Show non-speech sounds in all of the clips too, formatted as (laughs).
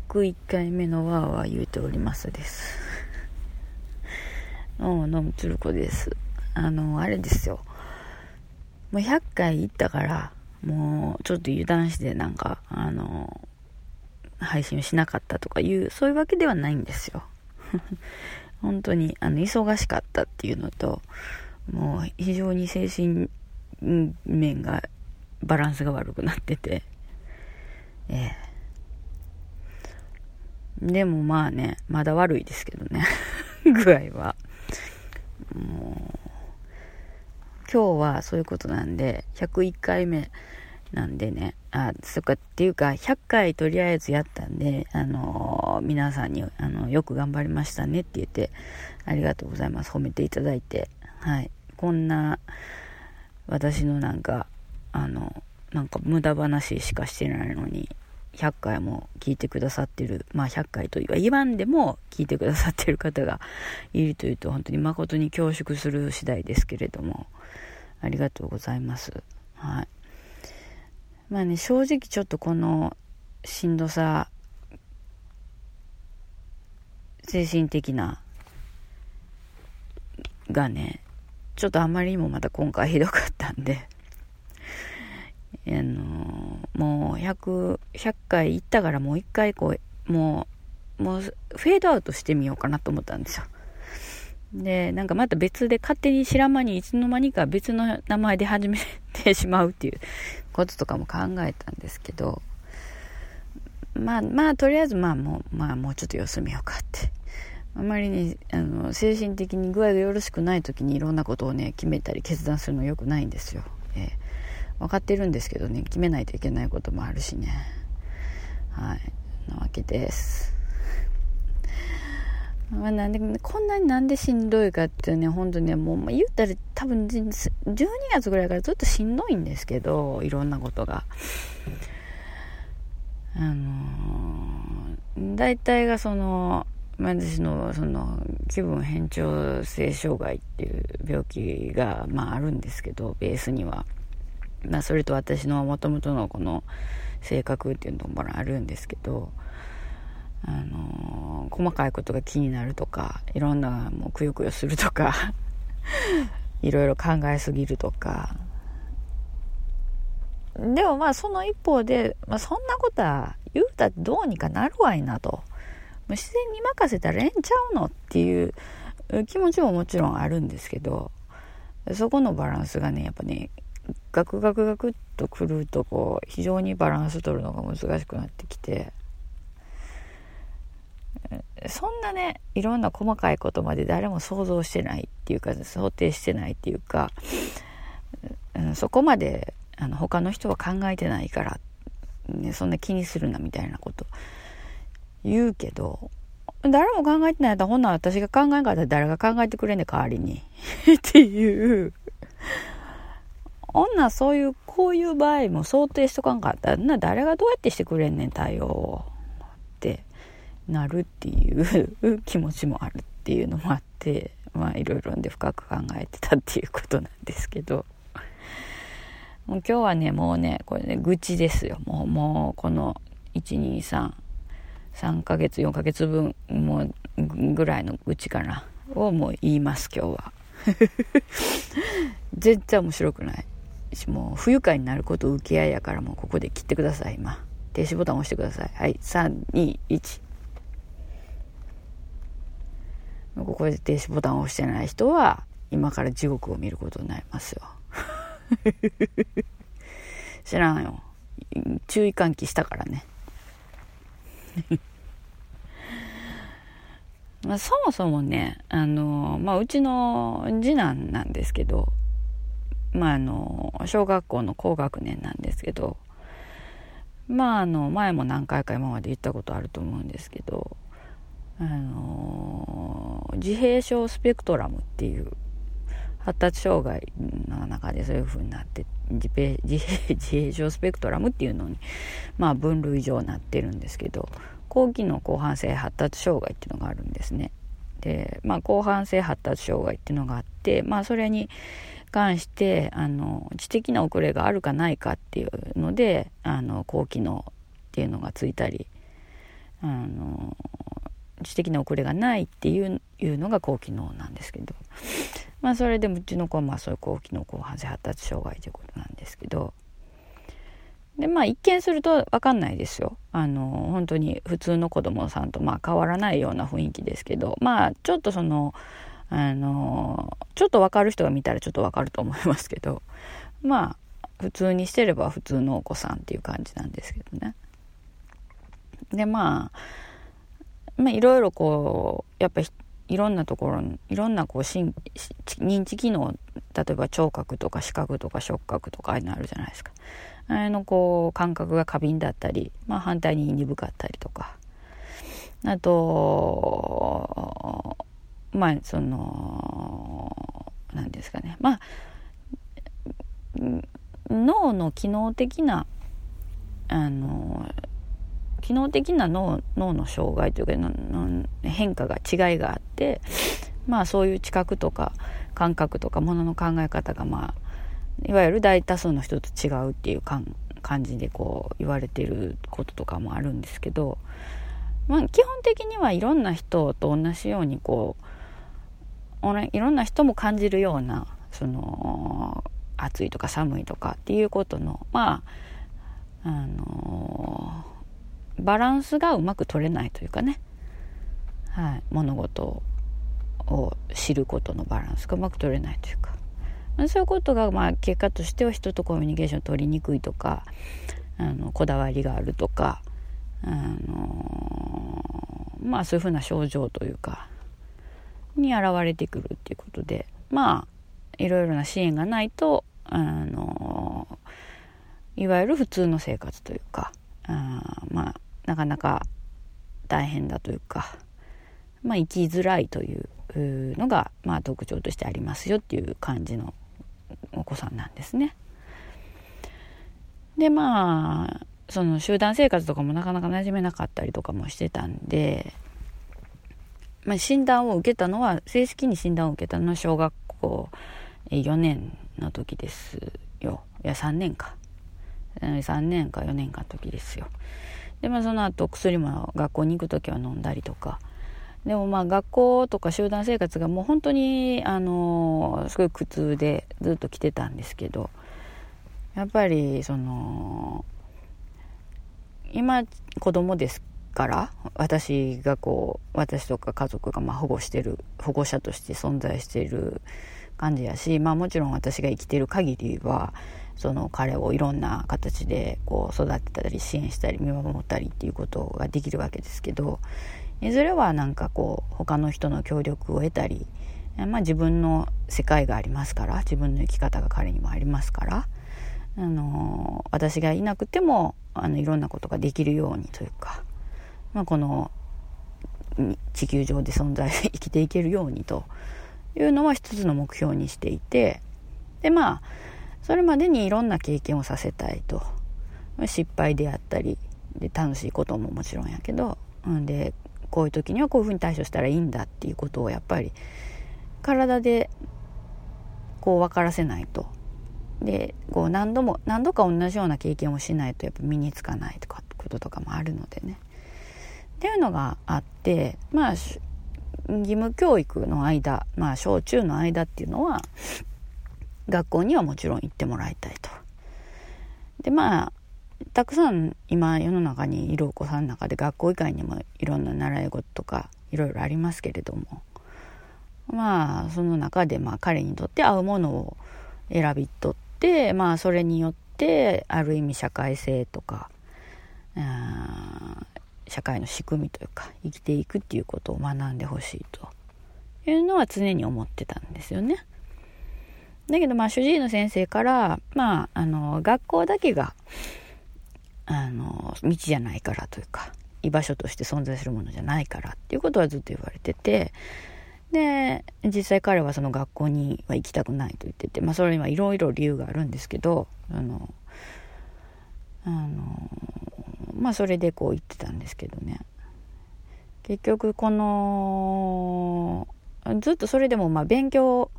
101回目のわーわー言うておりますです。(laughs) どうもどうもつる子です。あのあれですよ。もう100回行ったからもうちょっと油断してなんかあの配信をしなかったとかいうそういうわけではないんですよ。(laughs) 本当にあの忙しかったっていうのともう非常に精神面がバランスが悪くなっててええ。でもまあねまだ悪いですけどね (laughs) 具合はもう今日はそういうことなんで101回目なんでね、あ、そっかっていうか、100回とりあえずやったんで、あのー、皆さんに、あの、よく頑張りましたねって言って、ありがとうございます。褒めていただいて、はい。こんな、私のなんか、あの、なんか無駄話しかしてないのに、100回も聞いてくださってる、まあ100回とは言わんでも聞いてくださってる方がいるというと、本当に誠に恐縮する次第ですけれども、ありがとうございます。はい。まあね、正直ちょっとこのしんどさ、精神的な、がね、ちょっとあまりにもまた今回ひどかったんで、あのもう100、100回行ったからもう一回こう、もう、もうフェードアウトしてみようかなと思ったんですよ。で、なんかまた別で勝手に知らん間にいつの間にか別の名前で始めてしまうっていうこととかも考えたんですけど、まあまあとりあえずまあもう、まあもうちょっと様子見ようかって。あまりに、あの、精神的に具合がよろしくない時にいろんなことをね、決めたり決断するの良くないんですよ。分かってるんですけどね、決めないといけないこともあるしね。はい。なわけです。(laughs) まあ、なんでこんなになんでしんどいかってね本当ねもう言ったら多分12月ぐらいからずっとしんどいんですけどいろんなことがあのー、大体がその私のその気分変調性障害っていう病気が、まあ、あるんですけどベースには、まあ、それと私のもともとのこの性格っていうのもあるんですけどあの細かいことが気になるとかいろんなもうくよくよするとか (laughs) いろいろ考えすぎるとか。でもまあその一方で、まあ、そんなことは言うたってどうにかなるわいなと。自然に任せたらええんちゃうのっていう気持ちももちろんあるんですけどそこのバランスがねやっぱねガクガクガクっとくるとこう非常にバランス取るのが難しくなってきてそんなねいろんな細かいことまで誰も想像してないっていうか想定してないっていうか、うん、そこまであの他の人は考えてないから、ね、そんな気にするなみたいなこと言うけど誰も考えてないやったらほんなら私が考えんかったら誰が考えてくれんね代わりに。(laughs) っていう。女そういうこういう場合も想定しとかんかったらな誰がどうやってしてくれんねん対応をってなるっていう (laughs) 気持ちもあるっていうのもあって (laughs) まあいろいろで深く考えてたっていうことなんですけど。もう今日はねもうねこれね愚痴ですよ。もうもうこの1233ヶ月4ヶ月分もうぐらいの愚痴かな。をもう言います今日は。(laughs) 全然面白くない。もう不愉快になること受け合いやからもうここで切ってください。今停止ボタン押してください。はい。321ここで停止ボタンを押してない人は今から地獄を見ることになりますよ。(laughs) 知らんよ。注意喚起したからね。(laughs) まあ、そもそもねあの、まあ、うちの次男なんですけど、まあ、あの小学校の高学年なんですけどまああの前も何回か今まで言ったことあると思うんですけどあの自閉症スペクトラムっていう発達障害の中でそういう風になって自閉 (laughs) 自閉症スペクトラムっていうのにまあ分類上なってるんですけど後期の広範性発達障害っていうのがあるんですね。で、まあ、広範性発達障害っていうのがあって、まあ、それに関してあの知的な遅れがあるかないかっていうのであの高機能っていうのがついたりあの自主的な遅れがないっていうのが高機能なんですけど、(laughs) まあ、それでもうちの子はまあそういう高機能後半性発達障害ということなんですけど。でまあ一見すると分かんないですよ。あの本当に普通の子供さんとまあ変わらないような雰囲気ですけど。まあちょっとそのあのちょっと分かる人が見たらちょっと分かると思いますけど (laughs) まあ普通にしてれば普通のお子さんっていう感じなんですけどね。でまあまあいろいろこうやっぱいろんなところにいろんなこう認知機能例えば聴覚とか視覚とか触覚とかああいうのあるじゃないですかあれのこう感覚が過敏だったり、まあ、反対に鈍かったりとかあとまあその何ですかね。まあ脳の機能的なあの機能的な脳脳の障害というか変化が違いがあってまあそういう知覚とか感覚とかものの考え方がまあいわゆる大多数の人と違うっていう感じでこう言われてることとかもあるんですけど、まあ、基本的にはいろんな人と同じようにこういろんな人も感じるようなその暑いとか寒いとかっていうことのまああのバランスがうまく取れないというかね、はい、物事を知ることのバランスがうまく取れないというか、まあ、そういうことがまあ結果としては人とコミュニケーション取りにくいとかあのこだわりがあるとかあのまあそういうふうな症状というかに現れてくるっていうことでまあいろいろな支援がないとあのいわゆる普通の生活というかあまあなかなか大変だというか、まあ、生きづらいというのが、まあ、特徴としてありますよっていう感じのお子さんなんですね。でまあその集団生活とかもなかなか馴染めなかったりとかもしてたんで、まあ、診断を受けたのは正式に診断を受けたのは小学校4年の時ですよ。いや3年か。3年か4年かの時ですよ。でまあその後薬も学校に行く時は飲んだりとか。でもまあ学校とか集団生活がもう本当にあのすごい苦痛でずっと来てたんですけどやっぱりその今子供ですから私がこう私とか家族がま保護してる保護者として存在している感じやしまあもちろん私が生きてる限りはその彼をいろんな形でこう育てたり支援したり見守ったりっていうことができるわけですけどいずれはなんかこう他の人の協力を得たり、まあ、自分の世界がありますから自分の生き方が彼にもありますからあの私がいなくてもあのいろんなことができるようにというか、まあ、この地球上で存在 (laughs) 生きていけるようにというのは一つの目標にしていてでまあそれまでにいろんな経験をさせたいと。失敗であったりで楽しいことももちろんやけど、でこういう時にはこういうふうに対処したらいいんだっていうことをやっぱり体でこう分からせないと。でこう何度も何度か同じような経験をしないとやっぱ身につかないとかこととかもあるのでね。っていうのがあってまあ義務教育の間まあ小中の間っていうのは学校にはもちろん行ってもらいたいと。でまあたくさん今世の中にいるお子さんの中で学校以外にもいろんな習い事とかいろいろありますけれどもまあその中でまあ彼にとって合うものを選び取ってまあそれによってある意味社会性とか社会の仕組みというか生きていくっていうことを学んでほしいというのは常に思ってたんですよね。だけどまあ主治医の先生からまああの学校だけがあの道じゃないからというか居場所として存在するものじゃないからっていうことはずっと言われててで実際彼はその学校には行きたくないと言っててまあそれにはいろいろ理由があるんですけどあのあのまあそれでこう言ってたんですけどね。結局このずっとそれでもまあ勉強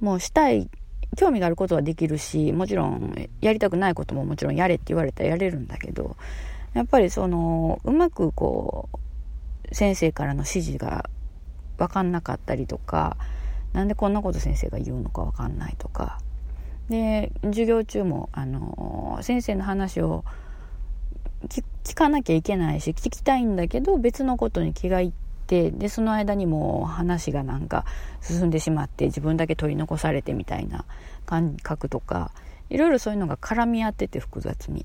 もしたい興味があることはできるしもちろんやりたくないことももちろんやれって言われたらやれるんだけどやっぱりそのうまくこう先生からの指示が分かんなかったりとかなんでこんなこと先生が言うのか分かんないとかで授業中もあの先生の話を聞かなきゃいけないし聞きたいんだけど別のことに気がいってでその間にも話がなんか進んでしまって自分だけ取り残されてみたいな感覚とかいろいろそういうのが絡み合ってて複雑に。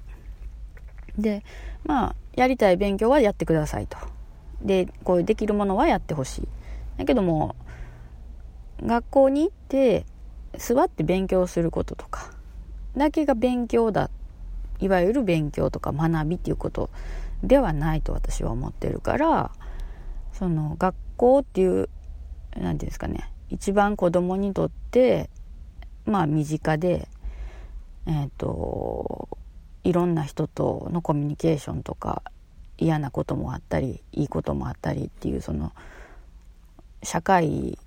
でまあやりたい勉強はやってくださいと。でこうできるものはやってほしい。だけども学校に行って座って勉強することとかだけが勉強だいわゆる勉強とか学びっていうことではないと私は思ってるからその学校っていう何て言うんですかね一番子供にとってまあ身近でえっ、ー、といろんな人とのコミュニケーションとか嫌なこともあったりいいこともあったりっていうその社会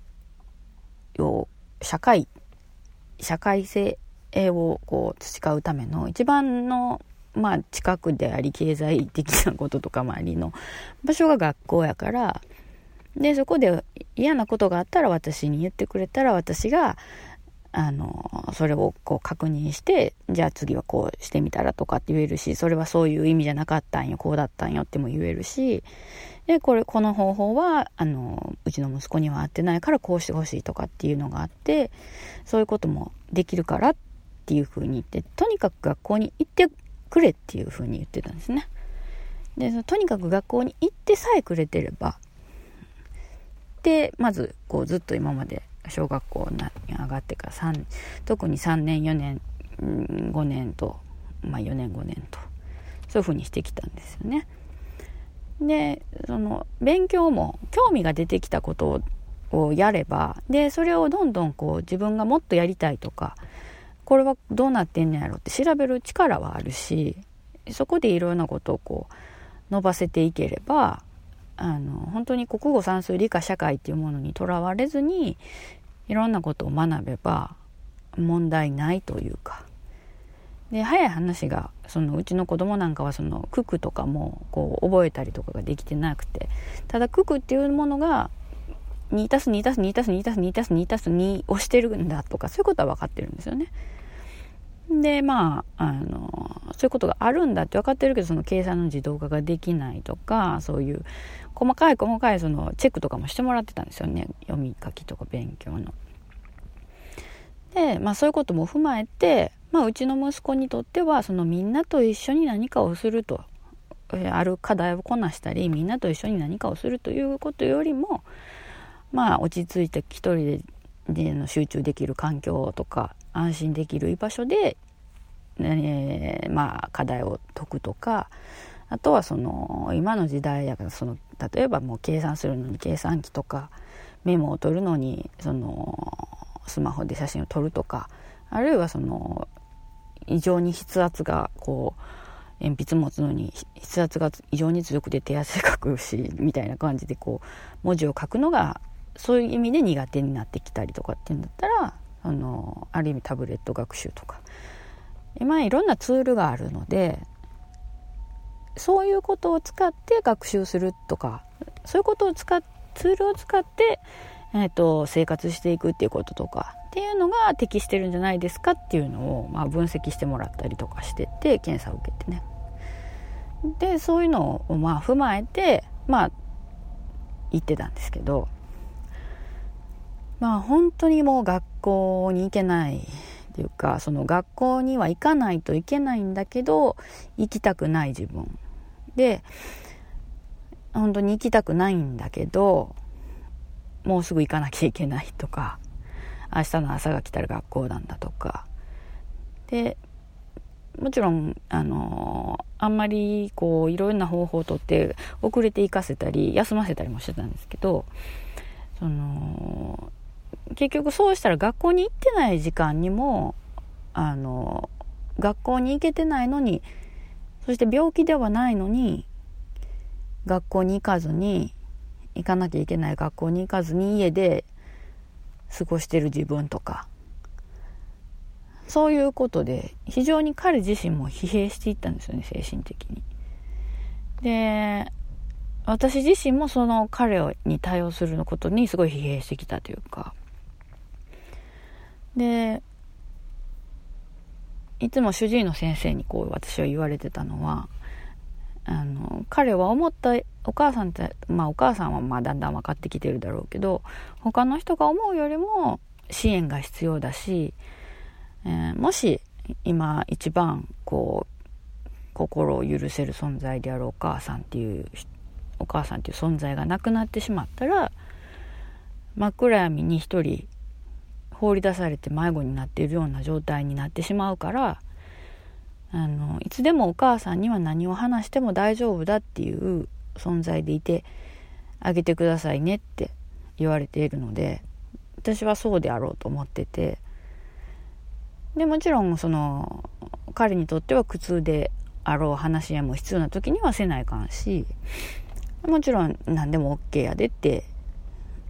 を社会社会性をこう培うための一番のまあ近くであり経済的なこととかもありの場所が学校やからでそこで嫌なことがあったら私に言ってくれたら私があのそれをこう確認してじゃあ次はこうしてみたらとかって言えるしそれはそういう意味じゃなかったんよこうだったんよっても言えるしでこれこの方法はあのうちの息子には合ってないからこうしてほしいとかっていうのがあってそういうこともできるからっていうふうに言ってとにかく学校に行ってくれっていうふうに言ってたんですね。でそのとにかく学校に行ってさえくれてればでまずこうずっと今まで小学校に上がってから3特に3年4年5年と、まあ、4年5年とそういうふうにしてきたんですよね。でその勉強も興味が出てきたことをやればでそれをどんどんこう自分がもっとやりたいとかこれはどうなってんのやろって調べる力はあるしそこでいろんなことをこう伸ばせていければあの本当に国語算数理科社会っていうものにとらわれずにいろんなことを学べば問題ないというかで早い話がそのうちの子供なんかはその九九とかもこう覚えたりとかができてなくてただ九九っていうものが2たす2たす2たす2たす2たす2たす2をしてるんだとかそういうことは分かってるんですよね。でまああのそういうことがあるんだって分かってるけどその計算の自動化ができないとかそういう細かい細かいそのチェックとかもしてもらってたんですよね読み書きとか勉強の。でまあそういうことも踏まえて、まあ、うちの息子にとってはそのみんなと一緒に何かをするとある課題をこなしたりみんなと一緒に何かをするということよりもまあ落ち着いて一人ででの集中できる環境とか安心できる居場所で、えー、まあ課題を解くとかあとはその今の時代やからその例えばもう計算するのに計算機とかメモを取るのにそのスマホで写真を撮るとかあるいはその異常に筆圧がこう鉛筆持つのに筆圧が異常に強くて手汗かくしみたいな感じでこう文字を書くのがそういう意味で苦手になってきたりとかっていうんだったらあのある意味タブレット学習とか。今いろんなツールがあるのでそういうことを使って学習するとかそういうことを使っツールを使って、えーと、生活していくっていうこととかっていうのが適してるんじゃないですかっていうのを、まあ、分析してもらったりとかしてて検査を受けてね。でそういうのをまあ踏まえてまあ言ってたんですけどまあ本当にもう学校に行けないっていうかその学校には行かないといけないんだけど行きたくない自分。で本当に行きたくないんだけどもうすぐ行かなきゃいけないとか明日の朝が来たら学校なんだとか。でもちろんあのあんまりこういろんな方法をとって遅れて行かせたり休ませたりもしてたんですけどその結局そうしたら学校に行ってない時間にもあの学校に行けてないのにそして病気ではないのに学校に行かずに行かなきゃいけない学校に行かずに家で過ごしてる自分とかそういうことで非常に彼自身も疲弊していったんですよね精神的に。で私自身もその彼に対応することにすごい疲弊してきたというかでいつも主治医の先生にこう私は言われてたのはあの彼は思ったお母さんってまあお母さんはまあだんだん分かってきてるだろうけど他の人が思うよりも支援が必要だし、えー、もし今一番こう心を許せる存在であるお母さんっていうお母さんっていう存在がなくなってしまったら真っ暗闇に一人放り出されて迷子になっているような状態になってしまうからあのいつでもお母さんには何を話しても大丈夫だっていう存在でいてあげてくださいねって言われているので私はそうであろうと思ってて。でもちろんその彼にとっては苦痛であろう話し合いも必要な時にはせないかんしもちろん何でも OK やでって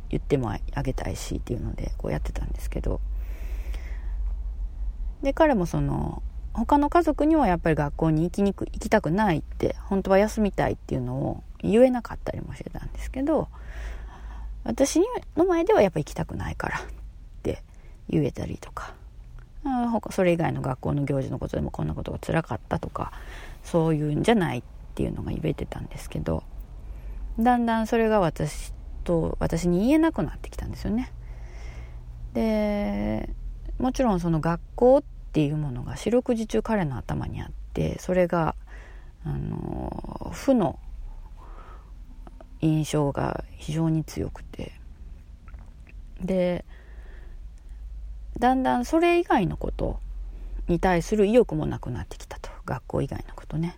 言ってもあげたいしっていうのでこうやってたんですけど。で彼もその他の家族にはやっぱり学校に行きにく行きたくないって本当は休みたいっていうのを言えなかったりもしてたんですけど私の前ではやっぱ行きたくないからって言えたりとか他それ以外の学校の行事のことでもこんなことが辛かったとかそういうんじゃないっていうのが言えてたんですけどだんだんそれが私と私に言えなくなってきたんですよね。でもちろんその学校っっていうものが四六時中彼の頭にあってそれがあの負の印象が非常に強くて。でだんだんそれ以外のことに対する意欲もなくなってきたと。学校以外のことね。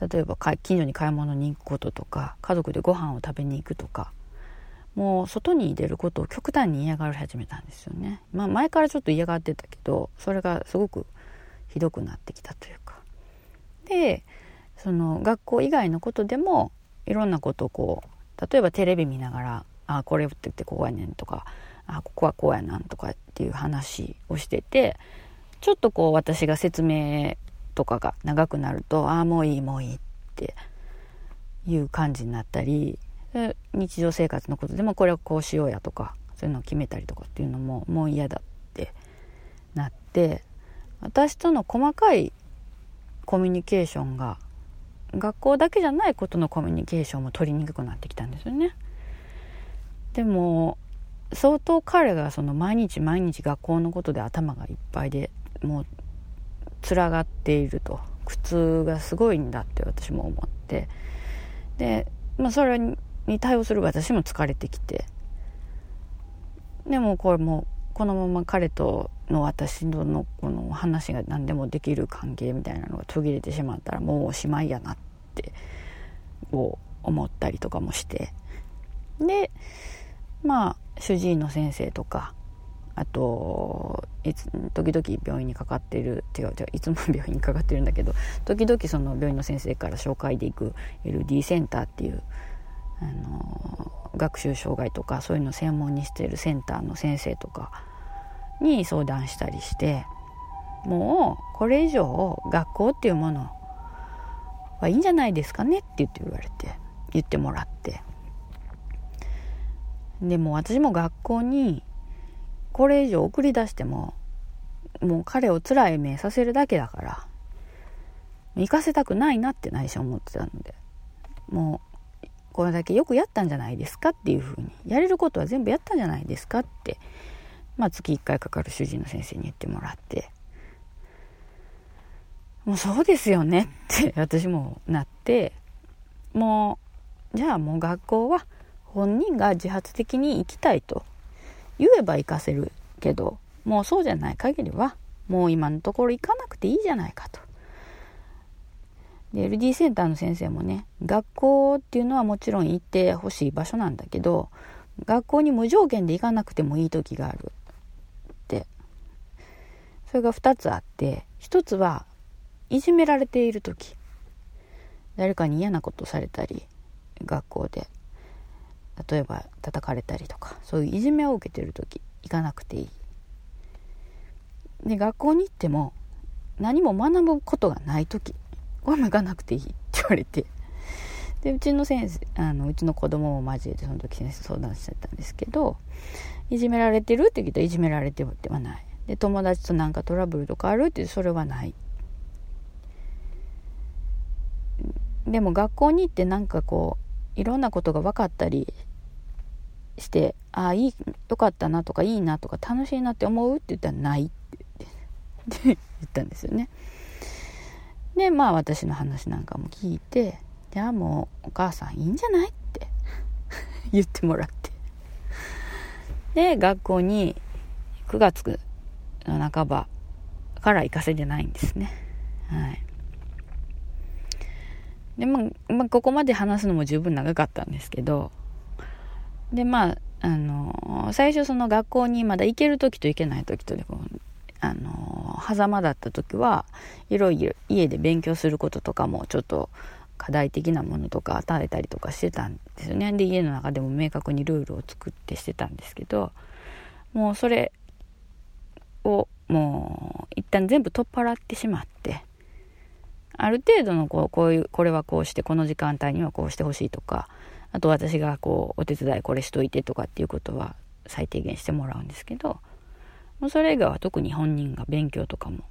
例えば近所に買い物に行くこととか家族でご飯を食べに行くとか。もう外に出ることを極端に嫌がり始めたんですよね。まあ前からちょっと嫌がってたけどそれがすごくひどくなってきたというか。でその学校以外のことでもいろんなことをこう例えばテレビ見ながら「あこれって言ってこうやねん」とか「あここはこうやなん」とかっていう話をしててちょっとこう私が説明とかが長くなると「ああもういいもういい」っていう感じになったり日常生活のことでもこれはこうしようやとかそういうのを決めたりとかっていうのももう嫌だってなって私との細かいコミュニケーションが学校だけじゃないことのコミュニケーションも取りにくくなってきたんですよね。でも相当彼がその毎日毎日学校のことで頭がいっぱいでもうつらがっていると苦痛がすごいんだって私も思ってで、まあ、それに対応する私も疲れてきて。でもこれもこのまま彼との私のこの話が何でもできる関係みたいなのが途切れてしまったらもうおしまいやなってこう思ったりとかもして。でまあ主治医の先生とかあといつ時々病院にかかってる違う違ういつも病院にかかってるんだけど時々その病院の先生から紹介で行く LD センターっていうあの学習障害とかそういうのを専門にしているセンターの先生とかに相談したりしてもうこれ以上学校っていうものはいいんじゃないですかねって言って言われて言ってもらって。でも私も学校にこれ以上送り出してももう彼を辛い目させるだけだから行かせたくないなって内心思ってたのでもうこれだけよくやったんじゃないですかっていうふうに。やれることは全部やったんじゃないですかって、まあ、月1回かかる主治医の先生に言ってもらって。もうそうですよねって私もなって。もうじゃあもう学校は本人が自発的に行きたいと言えば行かせるけどもうそうじゃない限りはもう今のところ行かなくていいじゃないかと。で LD センターの先生もね学校っていうのはもちろん行ってほしい場所なんだけど学校に無条件で行かなくてもいい時がある。って。それが2つあって1つはいじめられている時。誰かに嫌なことされたり学校で。例えば叩かれたりとかそういういじめを受けてる時行かなくていい。で学校に行っても何も学ぶことがない時。これも行かなくていいって言われて。でうちの先生あのうちの子供も交えてその時先生相談しちゃったんですけどいじめられてるって聞いたらいじめられてはない。で友達となんかトラブルとかあるってそれはない。でも学校に行ってなんかこういろんなことが分かったりしてああいいよかったなとかいいなとか楽しいなって思うって言ったらないって言って (laughs) 言ったんですよね。でまあ私の話なんかも聞いてじゃあもうお母さんいいんじゃないって (laughs) 言ってもらって。で学校に9月の半ばから行かせてないんですね。はい。でまあ、ま、ここまで話すのも十分長かったんですけどでまああの最初その学校にまだ行ける時と行けない時とでこうあの狭間だった時はいろいろ家で勉強することとかもちょっと課題的なものとか与えたりとかしてたんですよね。で家の中でも明確にルールを作ってしてたんですけどもうそれをもう一旦全部取っ払ってしまってある程度のこうこういうこれはこうしてこの時間帯にはこうしてほしいとかあと私がこうお手伝いこれしといてとかっていうことは最低限してもらうんですけどそれ以外は特に本人が勉強とかも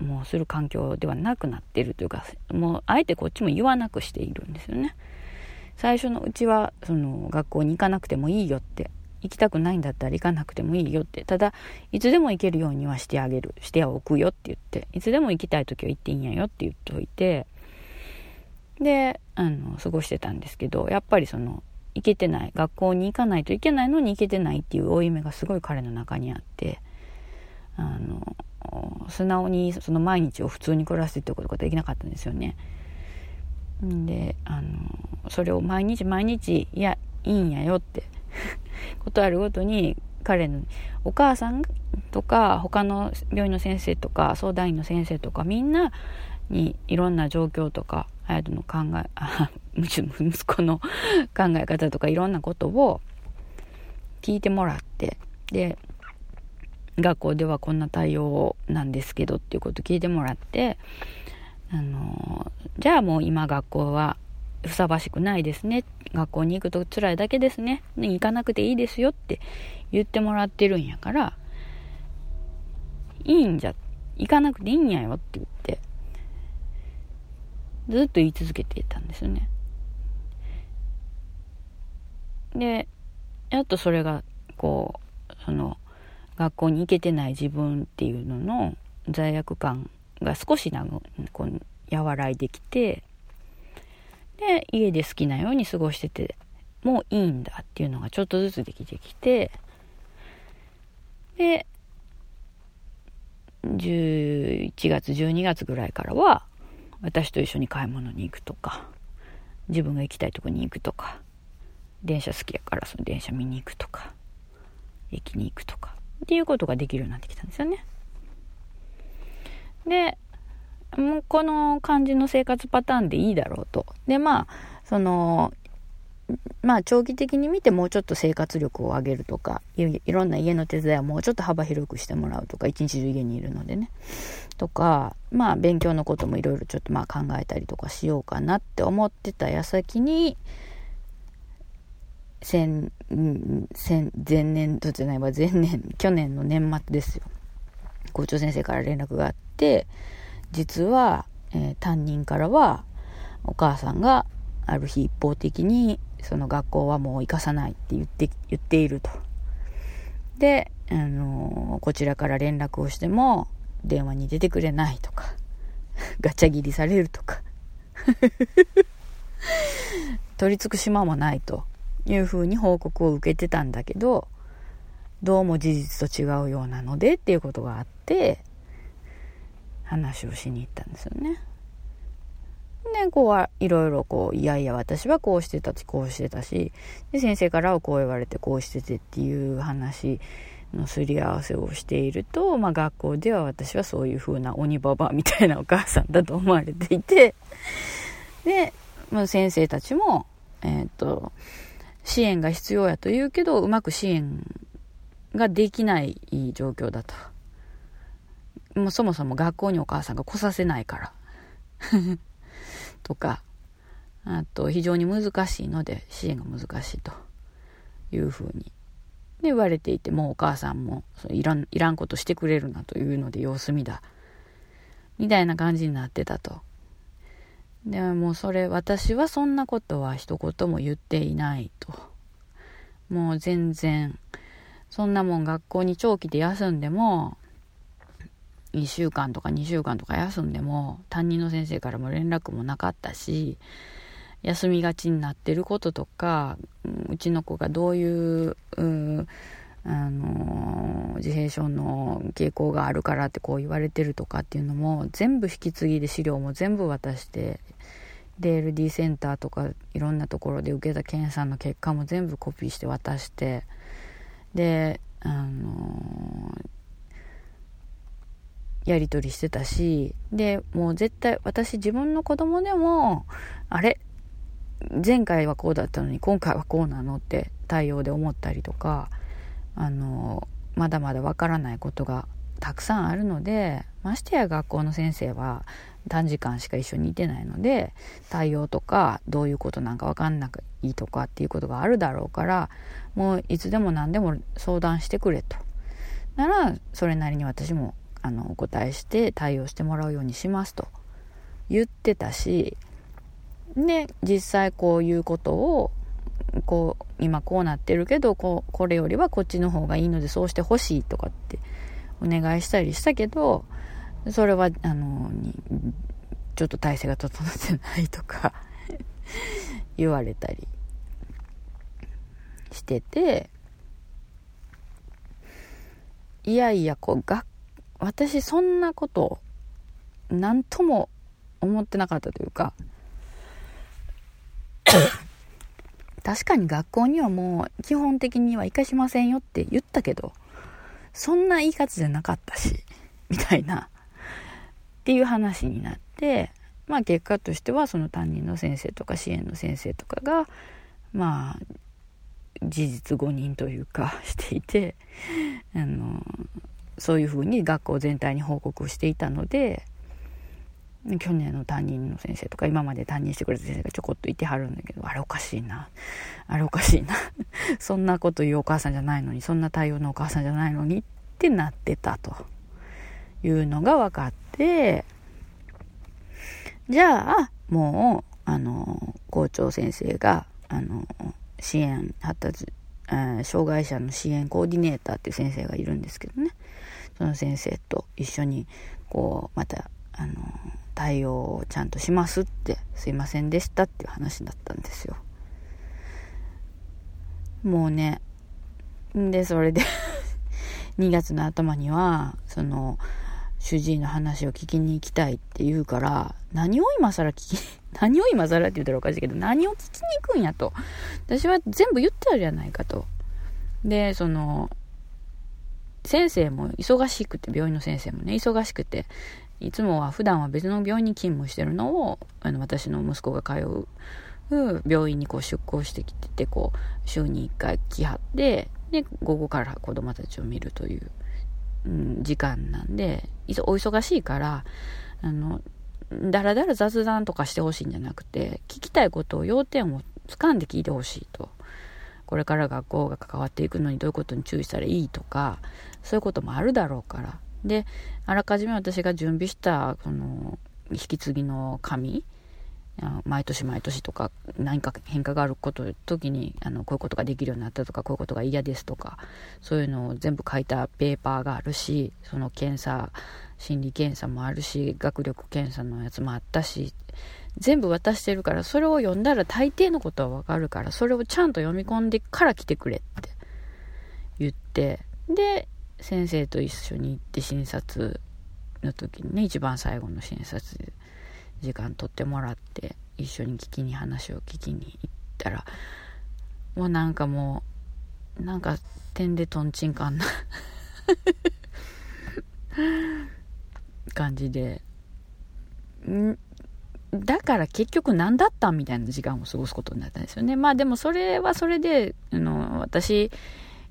もうする環境ではなくなっているというかもうあえてこっちも言わなくしているんですよね。最初のうちはその学校に行かなくてもいいよって行きたくないんだったら行かなくてもいいよってただいつでも行けるようにはしてあげるしてはおくよって言っていつでも行きたい時は行っていいんやよって言っておいてであの過ごしてたんですけどやっぱりその行けてない学校に行かないといけないのに行けてないっていう負い目がすごい彼の中にあってあの素直にその毎日を普通に暮らしてってことができなかったんですよね。であのそれを毎日毎日いやいいんやよって (laughs) ことあるごとに彼のお母さんとか他の病院の先生とか相談員の先生とかみんなにいろんな状況とか隼人の考えあ息子の考え方とかいろんなことを聞いてもらってで学校ではこんな対応なんですけどっていうこと聞いてもらってあのじゃあもう今学校はふさわしくないですね。学校に行くと辛いだけですね。行かなくていいですよって言ってもらってるんやからいいんじゃ行かなくていいんやよって言ってずっと言い続けていたんですよね。でやっとそれがこうその学校に行けてない自分っていうのの罪悪感が少しなこう和らいできてで家で好きなように過ごしててもういいんだっていうのがちょっとずつできてきてで11月12月ぐらいからは私と一緒に買い物に行くとか自分が行きたいとこに行くとか電車好きやからその電車見に行くとか駅に行くとかっていうことができるようになってきたんですよね。でもうこの感じの生活パターンでいいだろうと。でまあそのまあ長期的に見てもうちょっと生活力を上げるとかいろんな家の手伝いをもうちょっと幅広くしてもらうとか一日中家にいるのでねとかまあ勉強のこともいろいろちょっとまあ考えたりとかしようかなって思ってた矢先に先先前年度じゃないわ前年 (laughs) 去年の年末ですよ。校長先生から連絡があって実は、えー、担任からはお母さんがある日一方的にその学校はもう行かさないって言って言っていると。で、あのー、こちらから連絡をしても電話に出てくれないとか (laughs) ガチャ切りされるとか。(laughs) 取り付く島もないと。いうふうに報告を受けてたんだけどどうも事実と違うようなのでっていうことがあって話をしに行ったんですよね。で、こうはいろいろこう、いやいや私はこうしてたし、こうしてたし、で、先生からはこう言われてこうしててっていう話のすり合わせをしていると、まあ学校では私はそういう風な鬼ババみたいなお母さんだと思われていて、で、まあ、先生たちも、えっ、ー、と、支援が必要やと言うけど、うまく支援ができない状況だと。もうそもそも学校にお母さんが来させないから。(laughs) とか、あと非常に難しいので支援が難しいというふうにで言われていてもうお母さんもそいらんいらんことしてくれるなというので様子見だ。みたいな感じになってたと。でもうそれ私はそんなことは一言も言っていないと。もう全然そんなもん学校に長期で休んでも1週間とか2週間とか休んでも担任の先生からも連絡もなかったし休みがちになってることとかうちの子がどういううあの自閉症の傾向があるからってこう言われてるとかっていうのも全部引き継ぎで資料も全部渡してで LD センターとかいろんなところで受けた検査の結果も全部コピーして渡してであのやり取りしてたしでもう絶対私自分の子供でもあれ前回はこうだったのに今回はこうなのって対応で思ったりとかあのまだまだわからないことがたくさんあるのでましてや学校の先生は短時間しか一緒にいてないので対応とかどういうことなんか分かんなくいいとかっていうことがあるだろうからもういつでも何でも相談してくれと。ならそれなりに私もあのお答えして対応してもらうようにしますと。言ってたしで実際こういうことをこう今こうなってるけどここれよりはこっちの方がいいのでそうしてほしいとかってお願いしたりしたけどそれはあのちょっと体制が整ってないとか (laughs) 言われたりしてていやいやこうが私そんなこと何とも思ってなかったというか (coughs) 確かに学校にはもう基本的には行かしませんよって言ったけどそんな言い方じゃなかったしみたいな。っていう話になってまあ結果としてはその担任の先生とか支援の先生とかがまあ事実誤認というか (laughs) していてあのそういうふうに学校全体に報告していたので去年の担任の先生とか今まで担任してくれた先生がちょこっといてはるんだけどあれおかしいな。あれおかしいな。(laughs) そんなこと言うお母さんじゃないのにそんな対応のお母さんじゃないのにってなってたと。いうのが分かってじゃあもうあの校長先生があの支援発達障害者の支援コーディネーターっていう先生がいるんですけどね。その先生と一緒にこうまたあの対応をちゃんとしますってすいませんでしたっていう話だったんですよ。もうねんでそれで (laughs) 2月の頭にはその主治医の話を聞きに行きたいって言うから何を今更聞き (laughs) 何を今更って言ったらおかしいけど何を聞きに行くんやと。私は全部言ってあるじゃないかと。でその先生も忙しくて病院の先生もね忙しくていつもは普段は別の病院に勤務してるのをあの私の息子が通う病院にこう出向してきててこう週に1回来はってで午後から子供たちを見るという、うん、時間なんでお忙しいからあのだらだら雑談とかしてほしいんじゃなくて聞きたいことを要点を掴んで聞いてほしいと。これから学校が関わっていくのにどういうことに注意したらいいとかそういうこともあるだろうからであらかじめ私が準備したこの引き継ぎの紙毎年毎年とか何か変化があること時にあのこういうことができるようになったとかこういうことが嫌ですとかそういうのを全部書いたペーパーがあるしその検査心理検査もあるし学力検査のやつもあったし全部渡してるからそれを読んだら大抵のことはわかるからそれをちゃんと読み込んでから来てくれって言ってで先生と一緒に行って診察の時にね一番最後の診察で時間取ってもらって一緒に聞きに話を聞きに行ったらもうなんかもうなんか点でとんちんかんな (laughs) 感じで。ん？だから結局何だったみたいな時間を過ごすことになったんですよね。まあでもそれはそれであの私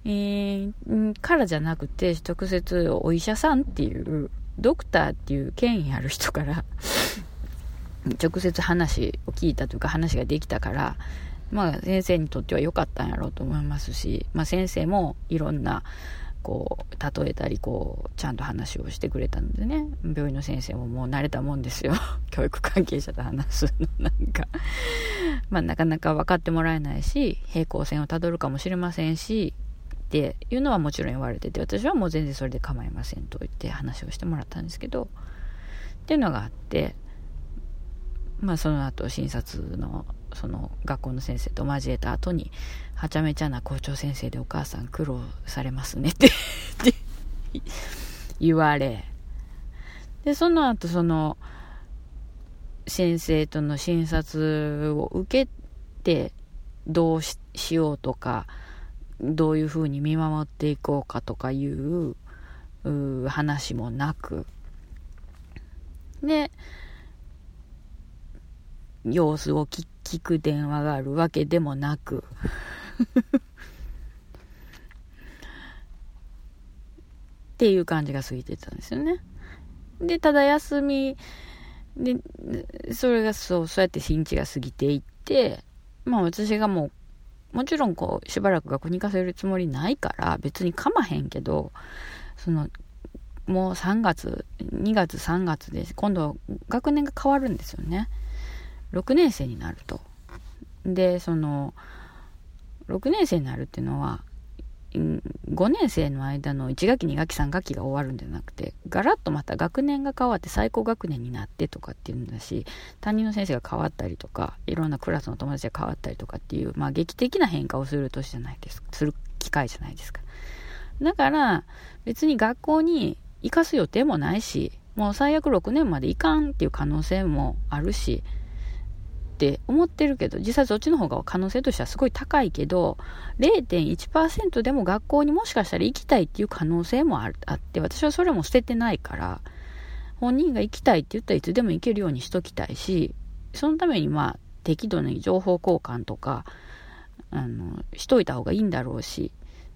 えー、からじゃなくて、直接お医者さんっていう、ドクターっていう権威ある人から直接話を聞いたというか話ができたからまあ先生にとっては良かったんやろうと思いますし、まあ、先生もいろんなこう例えたりこうちゃんと話をしてくれたのでね。病院の先生ももう慣れたもんですよ。(laughs) 教育関係者と話すのなんか。まあなかなか分かってもらえないし平行線をたどるかもしれませんしっていうのはもちろん言われてて私はもう全然それで構いませんと言って話をしてもらったんですけどっていうのがあってまあその後診察のその学校の先生と交えた後にはちゃめちゃな校長先生でお母さん苦労されますねって (laughs) 言われでその後その先生との診察を受けてどうしようとかどういうふうに見守っていこうかとかいう話もなくで様子を聞く電話があるわけでもなく (laughs) っていう感じが過ぎてたんですよね。で、ただ休みで、それがそう、そうやって日にちが過ぎていって、まあ私がもうもちろんこう、しばらく学校に行かせるつもりないから、別にかまへんけど、その、もう3月、2月3月で、今度学年が変わるんですよね。6年生になると。で、その、6年生になるっていうのは、5年生の間の1学期2学期3学期が終わるんじゃなくてガラッとまた学年が変わって最高学年になってとかっていうんだし担任の先生が変わったりとかいろんなクラスの友達が変わったりとかっていう、まあ、劇的な変化をする年じゃないですする機会じゃないですかだから別に学校に行かす予定もないしもう最悪6年まで行かんっていう可能性もあるしって思ってるけど、実際そっちの方が可能性としてはすごい高いけど、0.1%でも学校にもしかしたら行きたいっていう可能性もあって、私はそれも捨ててないから、本人が行きたいって言ったらいつでも行けるようにしときたいし、そのためにまあ、適度に情報交換とか、あの、しといた方がいいんだろうし、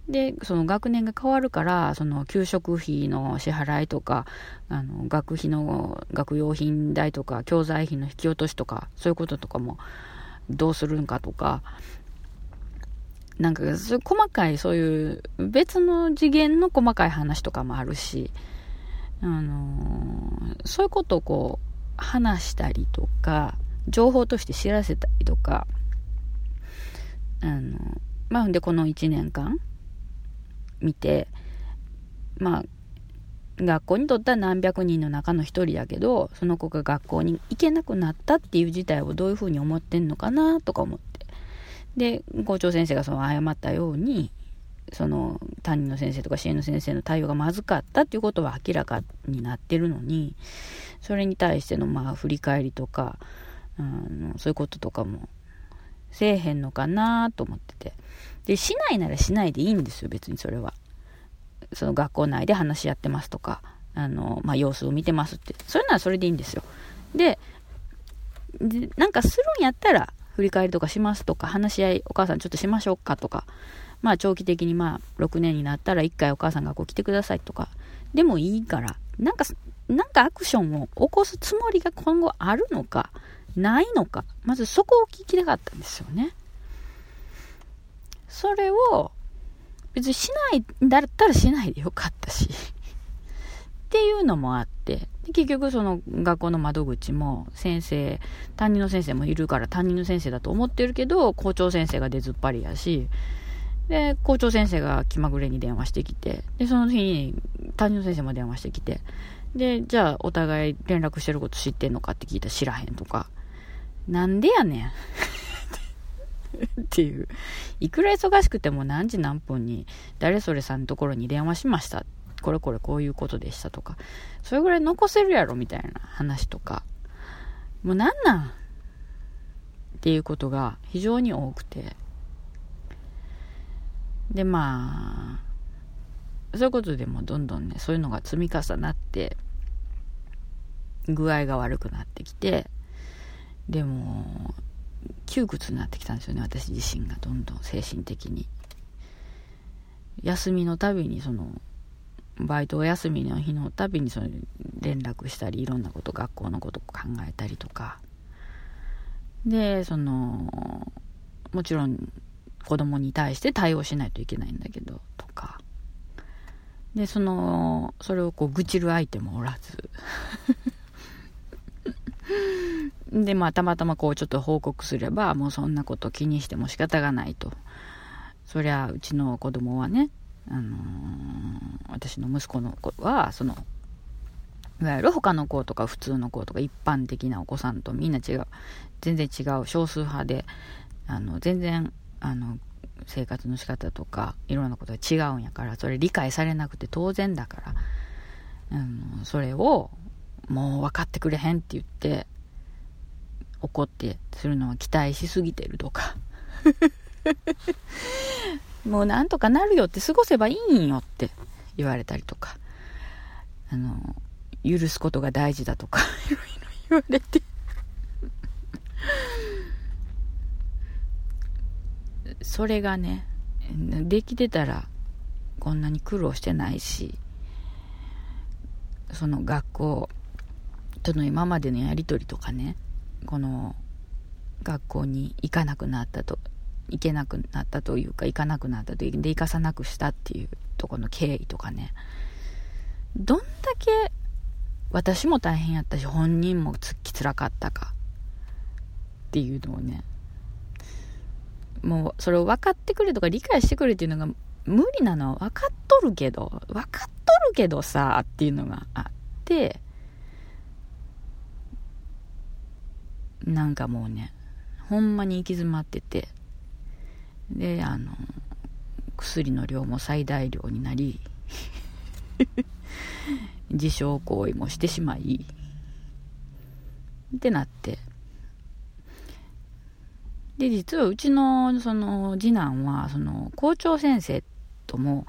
で、その学年が変わるから、その給食費の支払いとか、あの、学費の、学用品代とか、教材費の引き落としとか、そういうこととかも、どうするんかとか、なんか、そういう細かい、そういう別の次元の細かい話とかもあるし、あのそういうことをこう、話したりとか、情報として知らせたりとか、あの、まあ、で、この1年間、見て、まあ、学校にとったら何百人の中の一人だけど、その子が学校に行けなくなったっていう事態をどういうふうに思ってんのかなとか思って。で、校長先生がその謝ったように、その担任の先生とか支援の先生の対応がまずかったっていうことは明らかになってるのに、それに対してのまあ振り返りとか、あのそういうこととかもせえへんのかなと思ってて。で、しないならしないでいいんですよ、別にそれは。その学校内で話し合ってますとか、あの、まあ、様子を見てますって。それならそれでいいんですよ。で、でなんかするんやったら、振り返りとかしますとか、話し合い、お母さんちょっとしましょうかとか、まあ長期的にまあ6年になったら1回お母さんがこう来てくださいとか、でもいいから、なんか、なんかアクションを起こすつもりが今後あるのか、ないのか、まずそこを聞きたかったんですよね。それを、別にしないんだったらしないでよかったし。(laughs) っていうのもあって、結局その学校の窓口も先生、担任の先生もいるから担任の先生だと思ってるけど、校長先生が出ずっぱりやし、で、校長先生が気まぐれに電話してきて、で、その日に担任の先生も電話してきて、で、じゃあお互い連絡してること知ってんのかって聞いたら知らへんとか、なんでやねん。(laughs) っていう。いくら忙しくても何時何分に誰それさんのところに電話しました？これこれこういうことでしたとか。それぐらい残せるやろみたいな話とか。もうなんなん？っていうことが非常に多くて。で、まあ、そういうことでもどんどんね、そういうのが積み重なって、具合が悪くなってきて、でも、窮屈になってきたんですよね私自身がどんどん精神的に。休みのたびにそのバイトお休みの日のたびにその連絡したりいろんなこと学校のこと考えたりとか。でそのもちろん子供に対して対応しないといけないんだけどとか。でそのそれをこう愚痴る相手もおらず。でまあたまたまこうちょっと報告すればもうそんなこと気にしても仕方がないと。そりゃうちの子供はね、あのー、私の息子の子はそのいわゆる他の子とか普通の子とか一般的なお子さんとみんな違う。全然違う少数派であの全然あの生活の仕方とかいろんなことが違うんやからそれ理解されなくて当然だから。あのそれをもう分かってくれへんって言って怒ってするのは期待しすぎてるとか。(laughs) もうなんとかなるよって過ごせばいいんよって言われたりとか。あの許すことが大事だとか。(laughs) いろいろ言われて。それがねできてたらこんなに苦労してないしその学校との今までのやり取りとかねこの学校に行かなくなったと行けなくなったというか行かなくなったというで行かさなくしたっていうとこの経緯とかね。どんだけ私も大変やったし本人もつきつらかったかっていうのをね。もうそれを分かってくれとか理解してくれっていうのが無理なのは分かっとるけど分かっとるけどさっていうのがあって。なんかもうねほんまに行き詰まってて。であの薬の量も最大量になり (laughs) 自傷行為もしてしまいってなって。で実はうちのその次男はその校長先生とも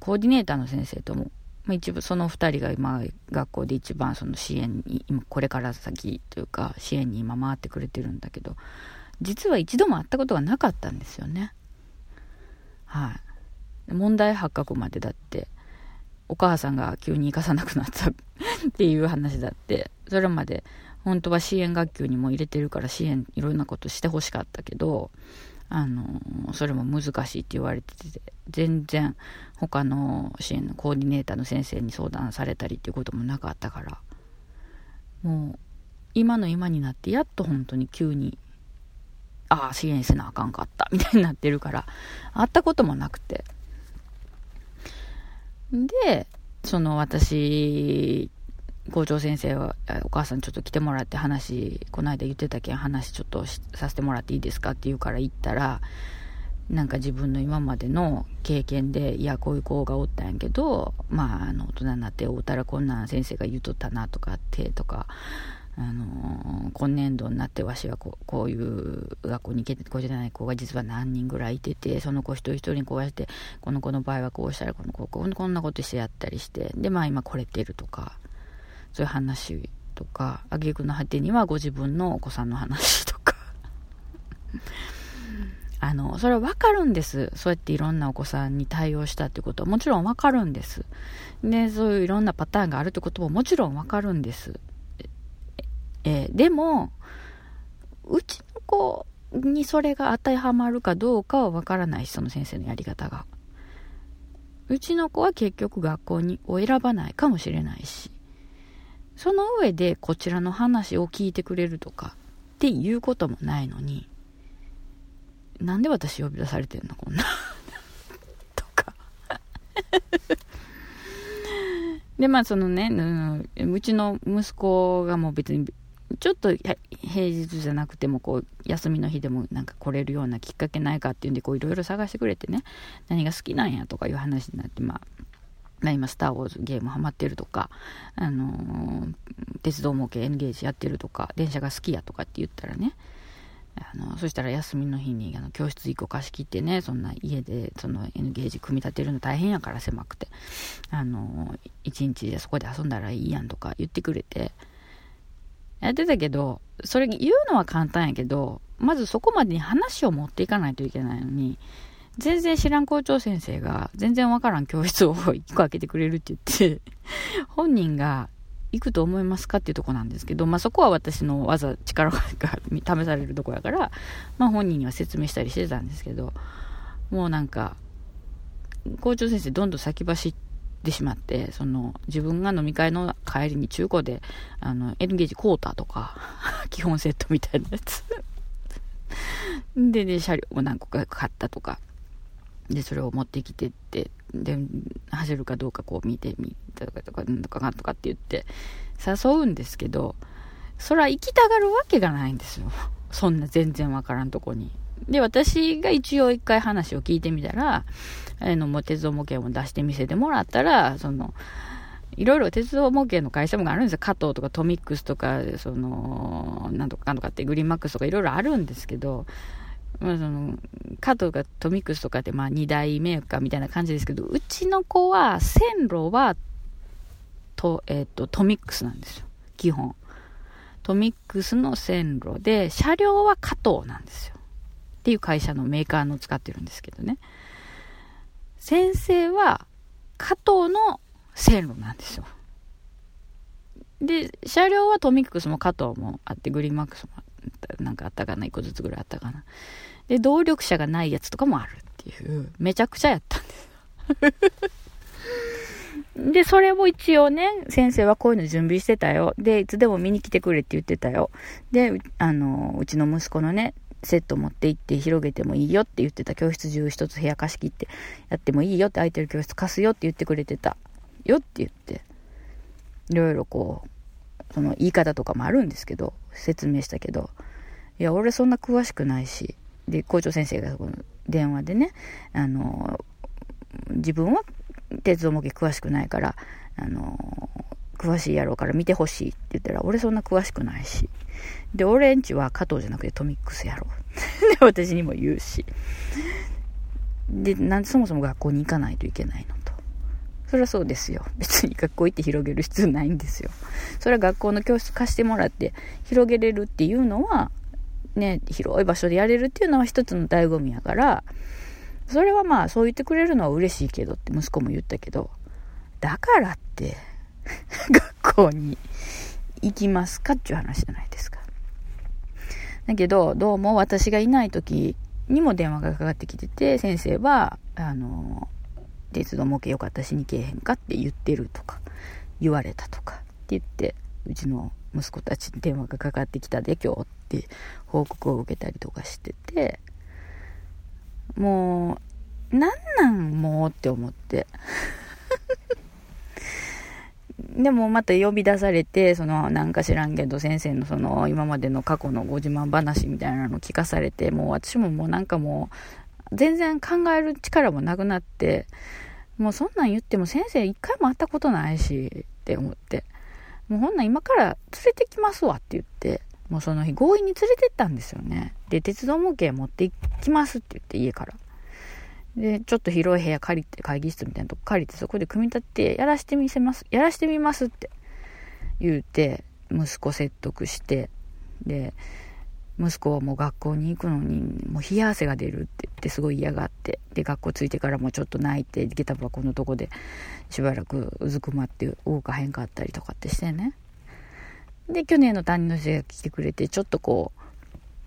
コーディネーターの先生ともまあ、一部その2人が今学校で一番その支援に今これから先というか支援に今回ってくれてるんだけど実は一度も会ったことがなかったんですよね。はい。問題発覚までだってお母さんが急に行かさなくなったっていう話だってそれまで本当は支援学級にも入れてるから支援いろんなことしてほしかったけどあのそれも難しいって言われてて全然他の支援のコーディネーターの先生に相談されたりっていうこともなかったからもう今の今になってやっと本当に急にああ支援せなあかんかったみたいになってるから会ったこともなくて。でその私校長先生は、お母さんちょっと来てもらって話、この間言ってたけん話ちょっとさせてもらっていいですかって言うから行ったら、なんか自分の今までの経験で、いや、こういう子がおったんやけど、まあ、あの、大人になって会うたらこんなん先生が言うとったなとかって、とか、あの今年度になってわしはこうこういう学校に行けてこうじゃない子が実は何人ぐらいいててその子一人一人にこうやってこの子の場合はこうしたらこの子こんなことしてやったりしてでまあ今これてるとか。そういう話とか挙句の果てにはご自分のお子さんの話とか。(laughs) あのそれは分かるんです。そうやっていろんなお子さんに対応したってこと。はもちろん分かるんです。でそういういろんなパターンがあるってことももちろん分かるんです。えでもうちの子にそれが当てはまるかどうかは分からないしその先生のやり方が。うちの子は結局学校にを選ばないかもしれないし。その上でこちらの話を聞いてくれるとかっていうこともないのに、なんで私呼び出されてんのこんな。(laughs) とか。(laughs) で、まあそのね、う、ちの息子がもう別に、ちょっと平日じゃなくてもこう休みの日でもなんか来れるようなきっかけないかっていうんでいろいろ探してくれてね何が好きなんやとかいう話になってまあまあ、今、スター・ウォーズゲームハマってるとか、あのー、鉄道模型エンゲージやってるとか、電車が好きやとかって言ったらね、あのそしたら休みの日にあの教室1個貸し切ってね、そんな家でその N ゲージ組み立てるの大変やから狭くて、あの1日でそこで遊んだらいいやんとか言ってくれて、やってたけど、それ言うのは簡単やけど、まずそこまでに話を持っていかないといけないのに、全然知らん校長先生が、全然わからん教室を1個開けてくれるって言って、(laughs) 本人が行くと思いますかっていうとこなんですけど、まあ、そこは私の技、力が試されるとこやから、まあ、本人には説明したりしてたんですけど、もうなんか、校長先生どんどん先走ってしまって、その、自分が飲み会の帰りに中古で、あの、エンゲージコーターとか、(laughs) 基本セットみたいなやつ。(laughs) で、ね、車両も何個か買ったとか、で、それを持ってきてって、で、走るかどうかこう見てみたとかとか、なんとかかんとかって言って誘うんですけど、そら行きたがるわけがないんですよ。(laughs) そんな全然わからんとこに。で、私が一応一回話を聞いてみたら、あの、もう鉄道模型も出して見せてもらったら、その、いろいろ鉄道模型の会社もあるんですよ。加藤とかトミックスとか、その、なんとかかんとかってグリーンマックスとかいろいろあるんですけど、まあ、その、加藤がトミックスとかってまあ2代目かみたいな感じですけど、うちの子は線路は、と、えっ、ー、と、トミックスなんですよ。基本。トミックスの線路で、車両は加藤なんですよ。っていう会社のメーカーの使ってるんですけどね。先生は加藤の線路なんですよ。で、車両はトミックスも加藤もあって、グリーンマックスもなんかあったかな、1個ずつぐらいあったかな。で、動力車がないやつとかもあるっていう、めちゃくちゃやったんですで、それを一応ね、先生はこういうの準備してたよ。で、いつでも見に来てくれって言ってたよ。で、あの、うちの息子のね、セット持って行って広げてもいいよって言ってた教室中一つ部屋貸し切ってやってもいいよって空いてる教室貸すよって言ってくれてたよって言っていろいろこうその言い方とかもあるんですけど説明したけどいや俺そんな詳しくないしで校長先生がこの電話でねあの自分は鉄道模型詳しくないからあの詳しいやろうから見てほしいって言ったら俺そんな詳しくないしで、俺んちは加藤じゃなくてトミックスやろう。(laughs) で、私にも言うし。で、なんでそもそも学校に行かないといけないのと。そりゃそうですよ。別に学校行って広げる必要ないんですよ。それは学校の教室貸してもらって広げれるっていうのは、ね、広い場所でやれるっていうのは一つの醍醐味やから、それはまあそう言ってくれるのは嬉しいけどって息子も言ったけど、だからって (laughs) 学校に行きますかっていう話じゃないですか。だけど、どうも私がいない時にも電話がかかってきてて、先生は、あの、鉄道模型よかったしにけへんかって言ってるとか、言われたとかって言って、うちの息子たちに電話がかかってきたで今日ってって報告を受けたりとかしてて、もう、なんなんもうって思って。(laughs) でもまた呼び出されて、そのなんか知らんけど先生のその今までの過去のご自慢話みたいなの聞かされて、もう私ももうなんかもう全然考える力もなくなって、もうそんなん言っても先生一回も会ったことないしって思って、もうほんなん今から連れてきますわって言って、もうその日強引に連れてったんですよね。で、鉄道模型持ってきますって言って家から。で、ちょっと広い部屋借りて、会議室みたいなとこ借りて、そこで組み立てて、やらしてみせます、やらしてみますって言うて、息子説得して、で、息子はもう学校に行くのに、もう冷や汗が出るって言ってすごい嫌がって、で、学校着いてからもうちょっと泣いて、下駄箱のとこでしばらくうずくまって動かへんかったりとかってしてね。で、去年の担任の先生が来てくれて、ちょっとこ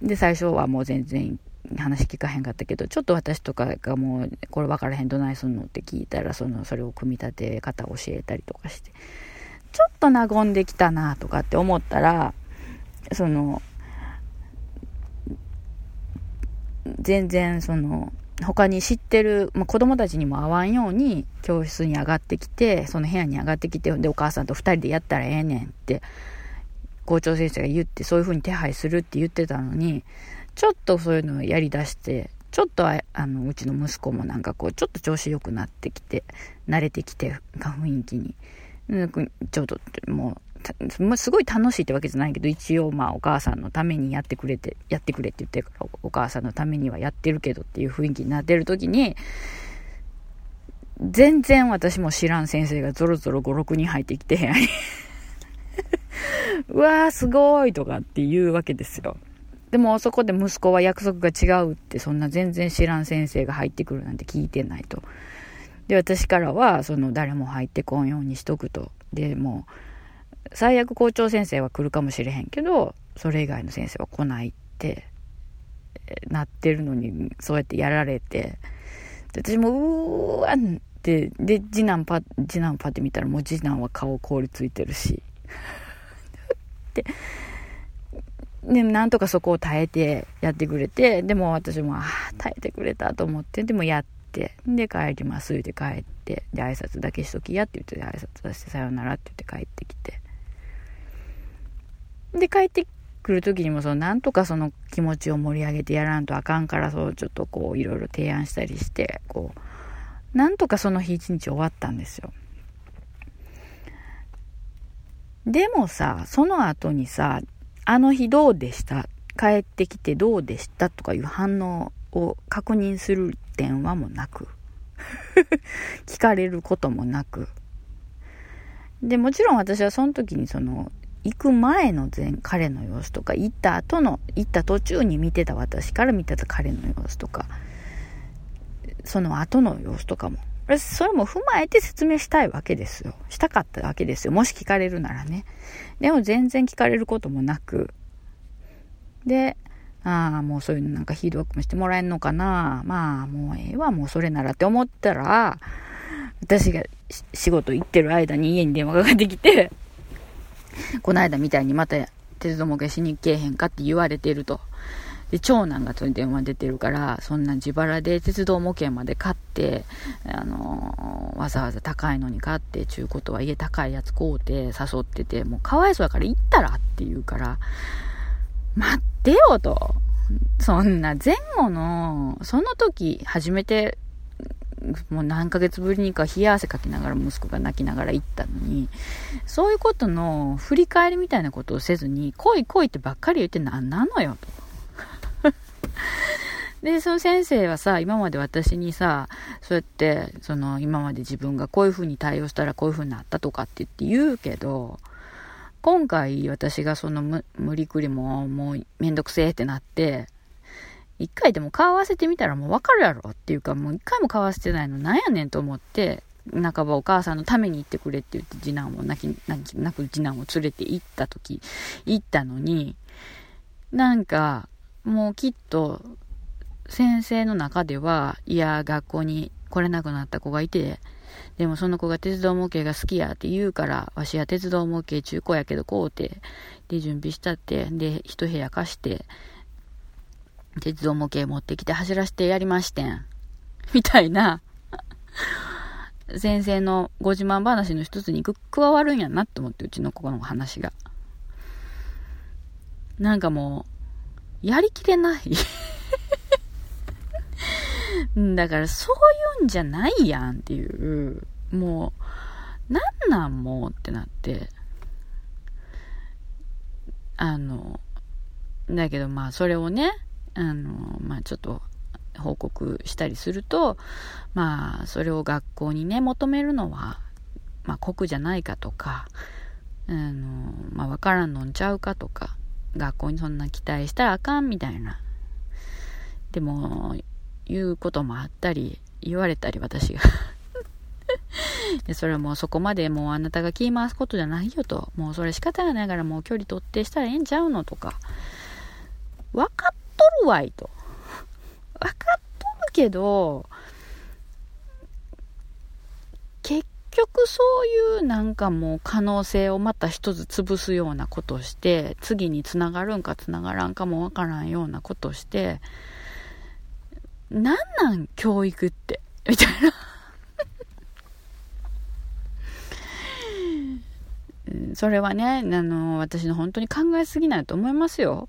う、で、最初はもう全然話聞かへんかったけど、ちょっと私とかがもう、これ分からへん、どないすんのって聞いたら、その、それを組み立て方教えたりとかして、ちょっと和んできたなとかって思ったら、その、全然その、他に知ってる、まあ、子供たちにも会わんように教室に上がってきて、その部屋に上がってきて、で、お母さんと二人でやったらええねんって、校長先生が言って、そういう風に手配するって言ってたのに、ちょっとそういうのをやりだして、ちょっとあの、うちの息子もなんかこう、ちょっと調子良くなってきて、慣れてきて、雰囲気に。ちょっと、もう、すごい楽しいってわけじゃないけど、一応まあお母さんのためにやってくれて、やってくれって言ってからお母さんのためにはやってるけどっていう雰囲気になってる時に、全然私も知らん先生がゾロゾロ5、6人入ってきて部屋に (laughs) うわーすごいとかって言うわけですよ。でもそこで息子は約束が違うってそんな全然知らん先生が入ってくるなんて聞いてないと。で、私からはその誰も入ってこんようにしとくと。で、もう最悪校長先生は来るかもしれへんけど、それ以外の先生は来ないって、なってるのに、そうやってやられて、私も、うーわって、で、次男パ、次男パって見たらもう次男は顔凍りついてるし。で、で、なんとかそこを耐えてやってくれて、でも私も、ああ、耐えてくれたと思って、でもやって、で、帰ります、言って帰って、で、挨拶だけしときやって言って、挨拶出して、さよならって言って帰ってきて。で、帰って来る時にもそのなんとかその気持ちを盛り上げてやらんとあかんからそうちょっとこういろいろ提案したりしてこうなんとかその日一日終わったんですよでもさその後にさあの日どうでした？帰ってきてどうでした？とかいう反応を確認する電話もなく。(laughs) 聞かれることもなく。でもちろん私はその時にその行く前の前彼の様子とか行った後の行った途中に見てた私から見てた彼の様子とかその後の様子とかもそれも踏まえて説明したいわけですよ。したかったわけですよ。もし聞かれるならね。でも全然聞かれることもなく。でああもうそういうのなんかヒードバックもしてもらえんのかな。まあもうええわもうそれならって思ったら私が仕事行ってる間に家に電話がかかってきてこの間みたいにまた鉄道模型しに行けへんかって言われてると。で、長男がそれ電話出てるから、そんな自腹で鉄道模型まで買って、あのー、わざわざ高いのに買って、ちゅうことは家高いやつ買うて誘ってて、もうかわいそうだから行ったらって言うから、待ってよと。そんな前後の、その時初めてもう何ヶ月ぶりにか冷や汗かきながら息子が泣きながら行ったのに、そういうことの振り返りみたいなことをせずに、来い来いってばっかり言って何なのよ、と。(laughs) で、その先生はさ、今まで私にさ、そうやって、その、今まで自分がこういう風に対応したらこういう風になったとかって言って言うけど、今回私がその無理くりももうめんどくせえってなって、一回でも顔合わせてみたらもうわかるやろっていうか、もう一回も顔合わせてないのなんやねんと思って、半ばお母さんのために行ってくれって言って次男を泣き、泣き、泣く次男を連れて行った時、行ったのに、なんか、もうきっと、先生の中では、いや、学校に来れなくなった子がいて、でもその子が鉄道模型が好きやって言うから、わしは鉄道模型中古やけどこうて、で準備したって、で一部屋貸して、鉄道模型持ってきて走らせてやりましてん。みたいな、先生のご自慢話の一つに加わるんやなって思って、うちの子の話が。なんかもう、やりきれない。だからそういうんじゃないやんっていう、もう、なんなんもうってなって、あの、だけどまあそれをね、あの、まあ、ちょっと報告したりすると、まあ、それを学校にね、求めるのは、まあ、酷じゃないかとか、あの、まあ、わからんのんちゃうかとか、学校にそんな期待したらあかんみたいな。でも、言うこともあったり、言われたり、私が (laughs) で、それはもうそこまでもうあなたが気回すことじゃないよと。もうそれ仕方がないからもう距離取ってしたらええんちゃうのとか。分かっとるわいと。分かっとるけど、結局そういうなんかもう可能性をまた一つ潰すようなことをして、次につながるんかつながらんかもわからんようなことをして、なんなん教育って、みたいな (laughs) それはね、あの、私の本当に考えすぎないと思いますよ。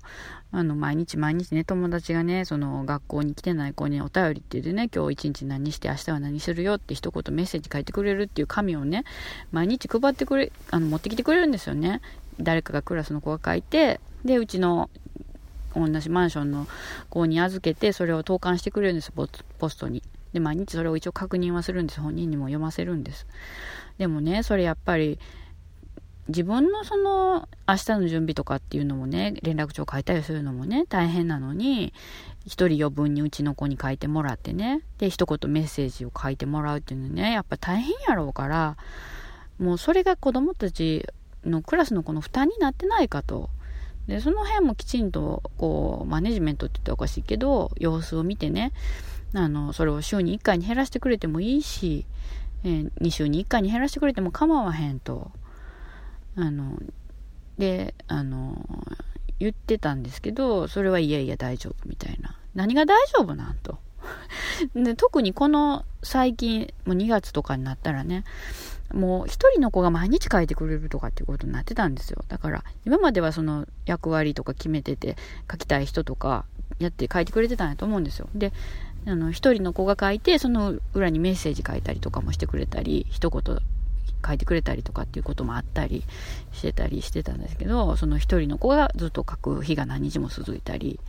あの、毎日毎日ね、友達がね、その、学校に来てない子にお便りって言ってね、今日一日何して明日は何するよって一言メッセージ書いてくれるっていう紙をね、毎日配ってくれ、あの、持ってきてくれるんですよね。誰かがクラスの子が書いて、で、うちの同じマンションの子に預けて、それを投函してくれるんです、ポストに。で、毎日それを一応確認はするんです。本人にも読ませるんです。でもね、それやっぱり、自分のその明日の準備とかっていうのもね、連絡帳書いたりするのもね、大変なのに、一人余分にうちの子に書いてもらってね、で、一言メッセージを書いてもらうっていうのね、やっぱ大変やろうから、もうそれが子供たちのクラスの子の負担になってないかと。で、その辺もきちんと、こう、マネジメントって言ったらおかしいけど、様子を見てね、あの、それを週に1回に減らしてくれてもいいし、えー、2週に1回に減らしてくれても構わへんと。あの、で、あの、言ってたんですけど、それはいやいや大丈夫みたいな。何が大丈夫なんと。(laughs) で特にこの最近、もう2月とかになったらね、もう一人の子が毎日書いてくれるとかっていうことになってたんですよ。だから今まではその役割とか決めてて書きたい人とかやって書いてくれてたんやと思うんですよ。で、あの一人の子が書いてその裏にメッセージ書いたりとかもしてくれたり、一言書いてくれたりとかっていうこともあったりしてたりしてたんですけど、その一人の子がずっと書く日が何日も続いたり、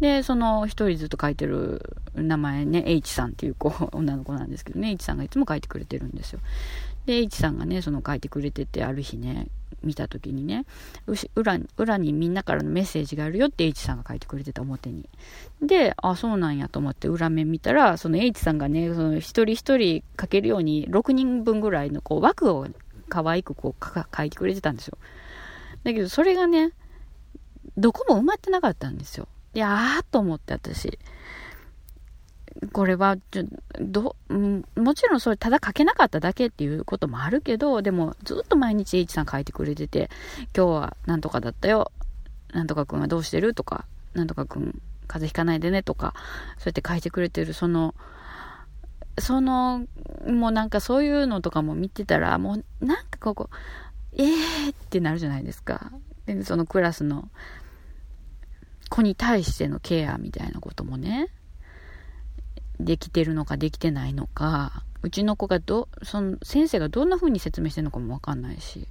で、その一人ずっと書いてる名前ね、H さんっていう子、女の子なんですけどね、H さんがいつも書いてくれてるんですよ。で、H さんがね、その書いてくれてて、ある日ね、見た時にね、裏裏にみんなからのメッセージがあるよって H さんが書いてくれてた表に。で、あ、そうなんやと思って裏面見たら、その H さんがね、その一人一人書けるように6人分ぐらいのこう枠を可愛くこう書いてくれてたんですよ。だけどそれがね、どこも埋まってなかったんですよ。いやーと思って私。これはちょど、もちろんそれただ書けなかっただけっていうこともあるけど、でもずっと毎日 H さん書いてくれてて、今日はなんとかだったよ。なんとかくんはどうしてるとか、なんとかくん風邪ひかないでねとか、そうやって書いてくれてる、その、その、もうなんかそういうのとかも見てたら、もうなんかここ、えーってなるじゃないですか。で、そのクラスの子に対してのケアみたいなこともね、できてるのかできてないのか、うちの子がど、その先生がどんな風に説明してるのかもわかんないし。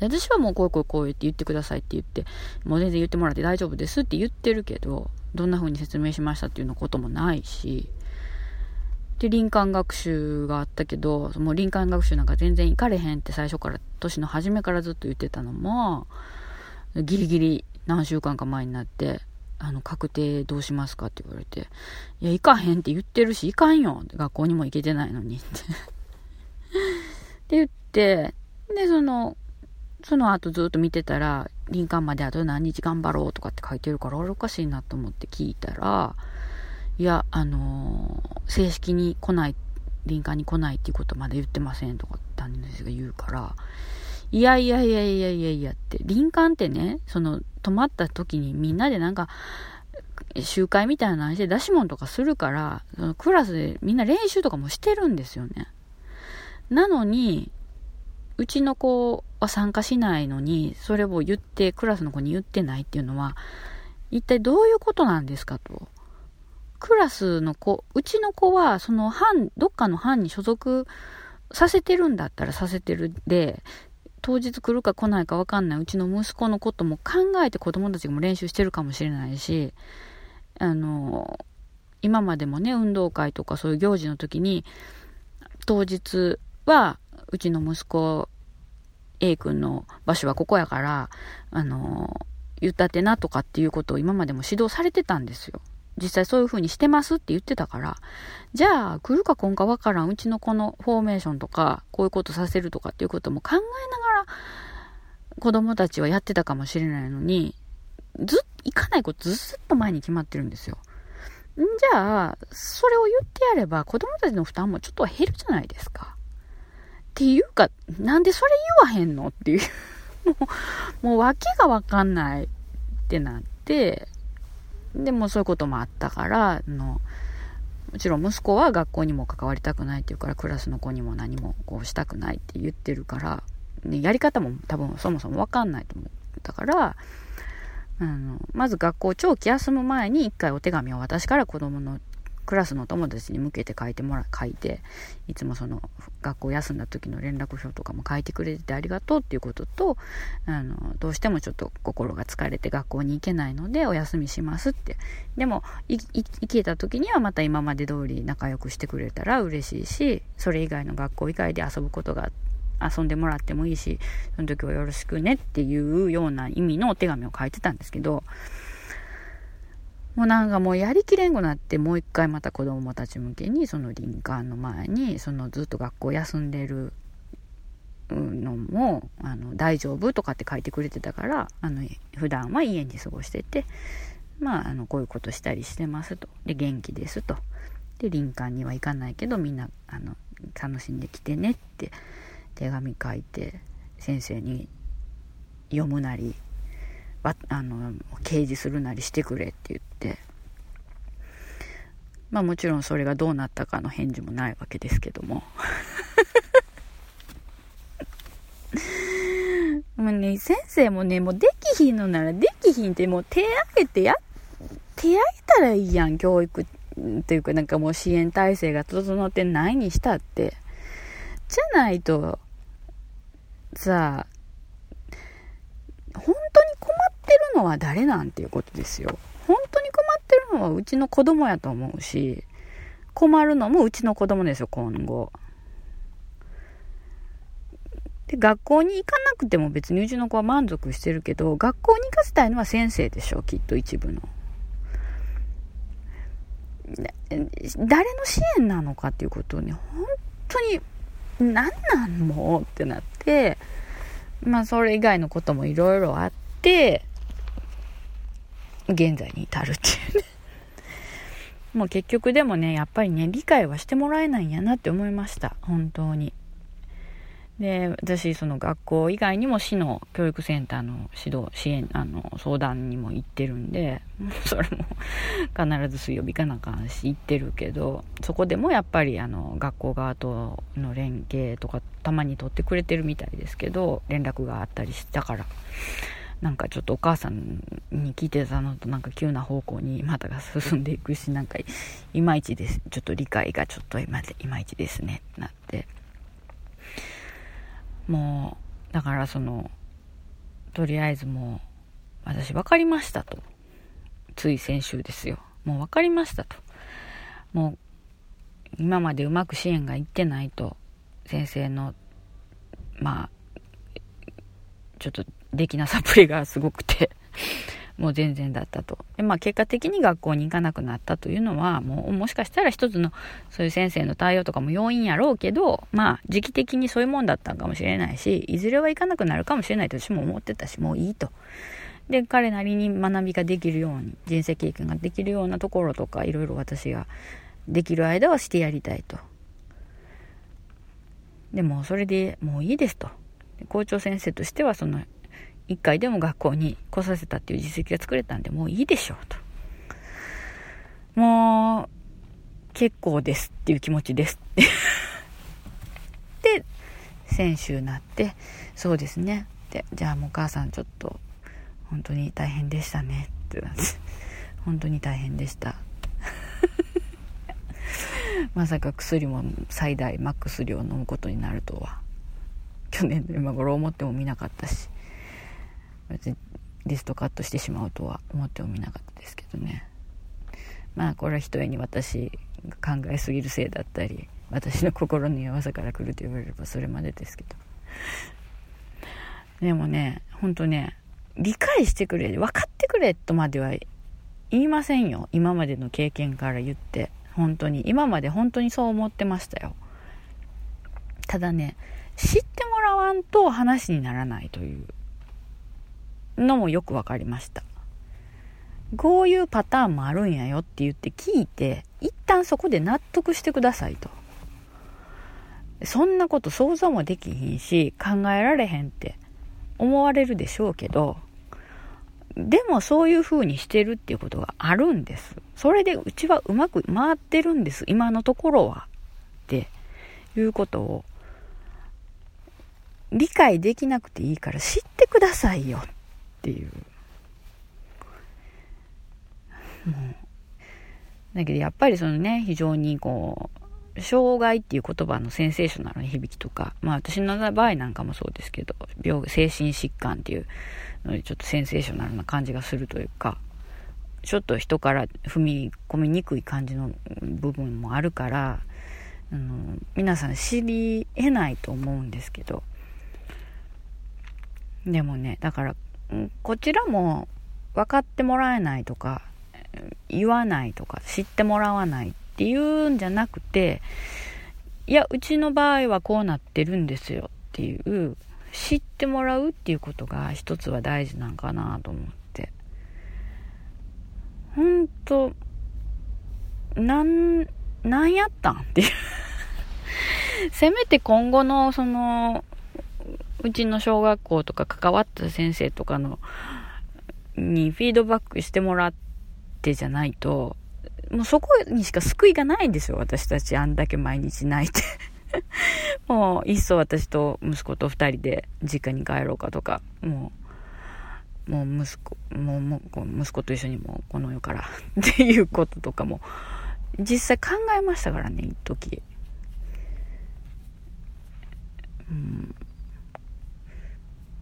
私はもうこうこうこう言って言ってくださいって言って、もう全然言ってもらって大丈夫ですって言ってるけど、どんな風に説明しましたっていうのこともないし、で、林間学習があったけど、もう林間学習なんか全然行かれへんって最初から、年の初めからずっと言ってたのも、ギリギリ何週間か前になって、あの、確定どうしますかって言われて、いや、行かへんって言ってるし、行かんよ。学校にも行けてないのに。ってって言って、で、その、その後ずっと見てたら、林間まであと何日頑張ろうとかって書いてるから、あれおかしいなと思って聞いたら、いや、あのー、正式に来ない、林間に来ないっていうことまだ言ってませんとか担任の先生が言うから、いやいやいやいやいやいやって、林間ってね、その、泊まった時にみんなでなんか、集会みたいな話で出し物とかするから、そのクラスでみんな練習とかもしてるんですよね。なのに、うちの子は参加しないのに、それを言って、クラスの子に言ってないっていうのは、一体どういうことなんですかと。クラスの子、うちの子は、その班、どっかの班に所属させてるんだったらさせてるで、当日来るか来ないか分かんないうちの息子のことも考えて子供たちも練習してるかもしれないし、あの、今までもね、運動会とかそういう行事の時に、当日は、うちの息子、A 君の場所はここやから、あの、言ったってなとかっていうことを今までも指導されてたんですよ。実際そういう風にしてますって言ってたから、じゃあ来るか来んかわからんうちのこのフォーメーションとか、こういうことさせるとかっていうことも考えながら、子供たちはやってたかもしれないのに、ずっ、行かないことずっと前に決まってるんですよ。んじゃあ、それを言ってやれば子供たちの負担もちょっと減るじゃないですか。っていうか、なんでそれ言わへんのっていう。もう、もう訳がわかんないってなって、でもそういうこともあったから、あの、もちろん息子は学校にも関わりたくないっていうから、クラスの子にも何もこうしたくないって言ってるから、ね、やり方も多分そもそもわかんないと思ったから、あの、まず学校長期休む前に一回お手紙を私から子供のクラスの友達に向けて書いてもら、書いて、いつもその学校休んだ時の連絡表とかも書いてくれててありがとうっていうことと、あの、どうしてもちょっと心が疲れて学校に行けないのでお休みしますって。でも、行けた時にはまた今まで通り仲良くしてくれたら嬉しいし、それ以外の学校以外で遊ぶことが遊んでもらってもいいし、その時はよろしくねっていうような意味のお手紙を書いてたんですけど、もうなんかもうやりきれんくなってもう一回また子供たち向けにその林間の前にそのずっと学校休んでるのもあの大丈夫とかって書いてくれてたからあの普段は家に過ごしててまああのこういうことしたりしてますと。で元気ですと。で林間には行かないけどみんなあの楽しんできてねって手紙書いて先生に読むなりあの掲示するなりしてくれって言って。まあもちろんそれがどうなったかの返事もないわけですけども。(laughs) もうね、先生もね、もうできひんのならできひんってもう手挙げてや、手挙げたらいいやん、教育。というかなんかもう支援体制が整ってないにしたって。じゃないと、さあ、本当にってるのは誰なんていうことですよ。本当に困ってるのはうちの子供やと思うし、困るのもうちの子供ですよ、今後。で、学校に行かなくても別にうちの子は満足してるけど、学校に行かせたいのは先生でしょ、きっと一部の。誰の支援なのかっていうことをね、本当に、何なんもうってなって、まあそれ以外のこともいろいろあって、現在に至るっていうね。(laughs) もう結局でもね、やっぱりね、理解はしてもらえないんやなって思いました。本当に。で、私、その学校以外にも市の教育センターの指導、支援、あの、相談にも行ってるんで、(laughs) それも (laughs) 必ず水曜日かなんかし行ってるけど、そこでもやっぱりあの、学校側との連携とかたまに取ってくれてるみたいですけど、連絡があったりしたから、なんかちょっとお母さんに聞いてたのとなんか急な方向にまたが進んでいくし、なんかいまいちです。ちょっと理解がちょっと今でいまいちですね、ってなって。もう、だからその、とりあえずもう、私分かりましたと。つい先週ですよ。もう分かりましたと。もう、今までうまく支援がいってないと、先生の、まあ、ちょっとできなさっぷりがすごくて (laughs) もう全然だったと。で、まあ結果的に学校に行かなくなったというのは、もうもしかしたら一つのそういう先生の対応とかも要因やろうけど、まあ時期的にそういうもんだったかもしれないし、いずれは行かなくなるかもしれないと私も思ってたし、もういいと。で、彼なりに学びができるように、人生経験ができるようなところとか、いろいろ私ができる間はしてやりたいと。でもそれでもういいですと。校長先生としてはその一回でも学校に来させたっていう実績が作れたんで、もういいでしょうと。もう、結構ですっていう気持ちですって (laughs) で、先週なって、そうですね。で、じゃあもうお母さんちょっと、本当に大変でしたねってなって、(laughs) 本当に大変でした。(laughs) まさか薬も最大マックス量飲むことになるとは、去年の今頃思ってもみなかったし。別にリストカットしてしまうとは思ってもみなかったですけどね。まあこれはひとえに私が考えすぎるせいだったり私の心の弱さから来ると言われればそれまでですけど。でもねほんとね理解してくれ分かってくれとまでは言いませんよ。今までの経験から言って。本当に。今まで本当にそう思ってましたよ。ただね知ってもらわんと話にならないという。のもよく分かりました。こういうパターンもあるんやよって言って聞いて、一旦そこで納得してくださいと。そんなこと想像もできひんし、考えられへんって思われるでしょうけど、でもそういう風にしてるっていうことがあるんです。それでうちはうまく回ってるんです。今のところは。っていうことを理解できなくていいから知ってくださいよていう。もう。だけどやっぱりそのね、非常にこう、障害っていう言葉のセンセーショナルな響きとか、まあ私の場合なんかもそうですけど、病、精神疾患っていうのでちょっとセンセーショナルな感じがするというか、ちょっと人から踏み込みにくい感じの部分もあるから、あの皆さん知り得ないと思うんですけど、でもね、だからこちらも分かってもらえないとか言わないとか知ってもらわないっていうんじゃなくていやうちの場合はこうなってるんですよっていう知ってもらうっていうことが一つは大事なんかなと思って。本当なんなんやったんっていう。(laughs) せめて今後のそのうちの小学校とか関わった先生とかのにフィードバックしてもらってじゃないともうそこにしか救いがないんですよ私たち。あんだけ毎日泣いて。(laughs) もういっそ私と息子と2人で実家に帰ろうかとか。もうもう息子もうもう息子と一緒にもうこの世から。(laughs) っていうこととかも実際考えましたからね一時。うん。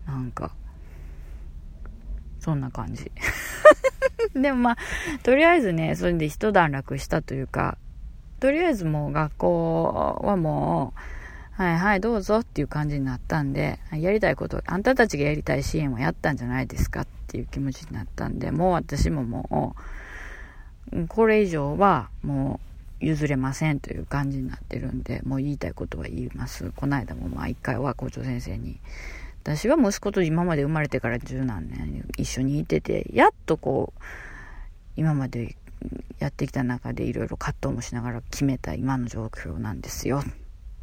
なんかそんな感じ。(laughs) でもまあとりあえずねそれで一段落したというかとりあえずもう学校はもうはいはいどうぞっていう感じになったんでやりたいことあんたたちがやりたい支援をやったんじゃないですかっていう気持ちになったんでもう私ももうこれ以上はもう譲れませんという感じになってるんでもう言いたいことは言います。この間もまあ一回は校長先生に私は息子と今まで生まれてから十何年一緒にいててやっとこう今までやってきた中でいろいろ葛藤もしながら決めた今の状況なんですよっ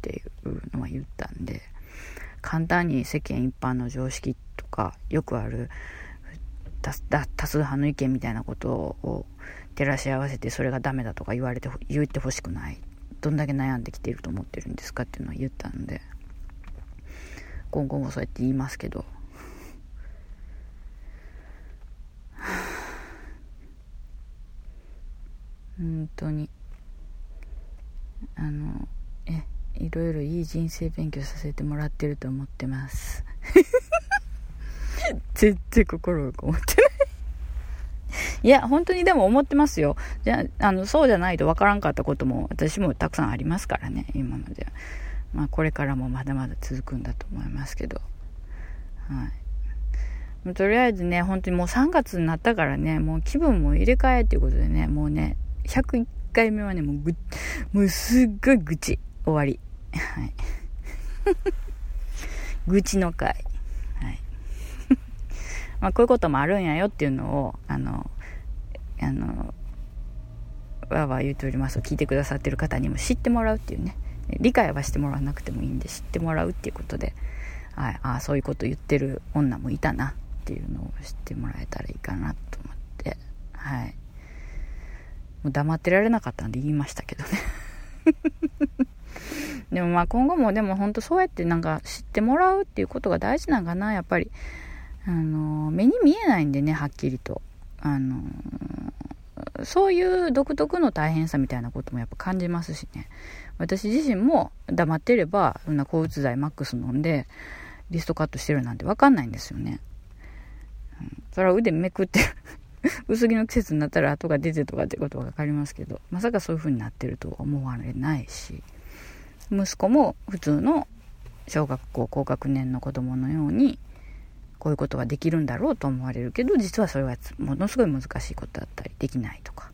ていうのは言ったんで簡単に世間一般の常識とかよくある多数派の意見みたいなことを照らし合わせてそれがダメだとか言われて言ってほしくない。どんだけ悩んできていると思ってるんですかっていうのは言ったんで。今後もそうやって言いますけど。本当に。あのえいろいろいい人生勉強させてもらってると思ってます。(laughs) 全然心がこもってない。いや本当にでも思ってますよ。じゃあのそうじゃないとわからんかったことも私もたくさんありますからね今までまあこれからもまだまだ続くんだと思いますけどはいとりあえずね本当にもう3月になったからねもう気分も入れ替えっていうことでねもうね101回目はね、もうぐ、もうすっごい愚痴。終わり。はい。(laughs) 愚痴の回。はい。(laughs) まあ、こういうこともあるんやよっていうのを、あの、あの、わわ言うております聞いてくださってる方にも知ってもらうっていうね。理解はしてもらわなくてもいいんで知ってもらうっていうことで、はい、ああ、そういうこと言ってる女もいたなっていうのを知ってもらえたらいいかなと思って、はい。もう黙ってられなかったんで言いましたけどね。(laughs) でもまあ今後もでも本当そうやってなんか知ってもらうっていうことが大事なんかな。やっぱりあの目に見えないんでねはっきりと。あのそういう独特の大変さみたいなこともやっぱ感じますしね。私自身も黙ってればそんな抗うつ剤マックス飲んでリストカットしてるなんて分かんないんですよね、うん、それは腕めくって (laughs) 薄着の季節になったら跡が出てとかってことは分かりますけどまさかそういう風になってるとは思われないし息子も普通の小学校高学年の子供のようにこういうことができるんだろうと思われるけど実はそれはものすごい難しいことだったりできないとか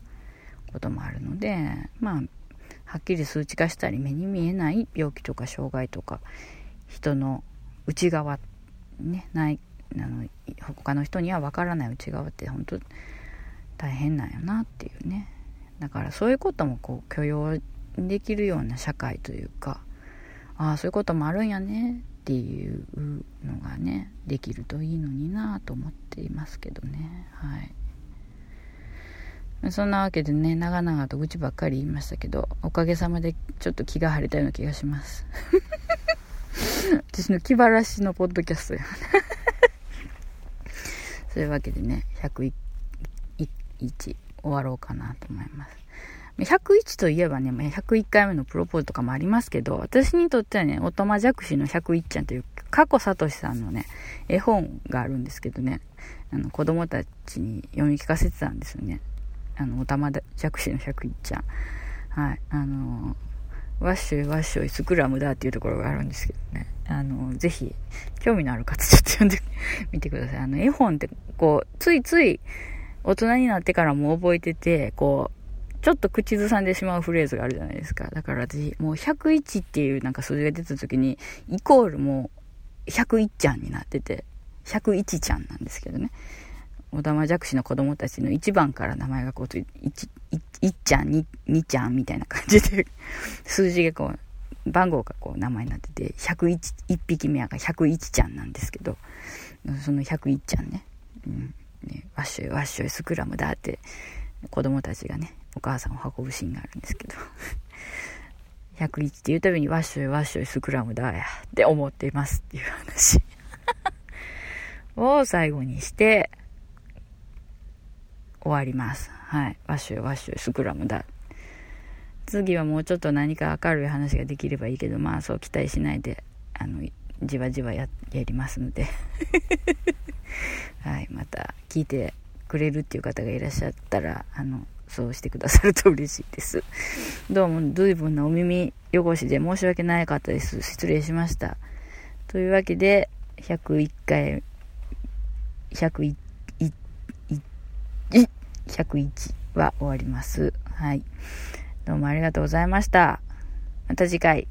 こともあるのでまあはっきり数値化したり目に見えない病気とか障害とか人の内側ねないあの他の人には分からない内側って本当大変なんやなっていうね。だからそういうこともこう許容できるような社会というかああそういうこともあるんやねっていうのがねできるといいのになと思っていますけどね。はい。そんなわけでね長々と愚痴ばっかり言いましたけどおかげさまでちょっと気が晴れたような気がします (laughs) 私の気晴らしのポッドキャストや (laughs) そういうわけでね、101終わろうかなと思います。101といえばね、101回目のプロポーズとかもありますけど、私にとってはね、おたまじゃくしの101ちゃんという、過去さとしさんのね、絵本があるんですけどね、あの、子供たちに読み聞かせてたんですよね。あの、おたまじゃくしの101ちゃん。はい。あのワッショイワッショイスクラムだっていうところがあるんですけどね。あの、ぜひ、興味のある方ちょっと読んでみてください。あの、絵本って、こう、ついつい大人になってからも覚えてて、こう、ちょっと口ずさんでしまうフレーズがあるじゃないですか。だから私、もう101っていうなんか数字が出た時に、イコールもう101ちゃんになってて、101ちゃんなんですけどね。小玉弱視の子供たちの1番から名前がこうと、1、1ちゃん、2, 2ちゃんみたいな感じで、数字がこう、番号がこう名前になってて、101、1匹目は101ちゃんなんですけど、その101ちゃんね、うん、ねワッショイワッショイスクラムだって子供たちがね、お母さんを運ぶシーンがあるんですけど、(laughs) 101って言うたびにワッショイワッショイスクラムだやって思っていますっていう話。を最後にして終わります。はい。ワッショイワッショイスクラムだ。次はもうちょっと何か明るい話ができればいいけど、まあそう期待しないで、あの、じわじわややりますので (laughs) はい、また聞いてくれるっていう方がいらっしゃったら、あの、そうしてくださると (laughs) 嬉しいです。どうも随分なお耳汚しで申し訳ないかったです。失礼しました。というわけで、101回、101、101は終わります。はい。どうもありがとうございました。また次回。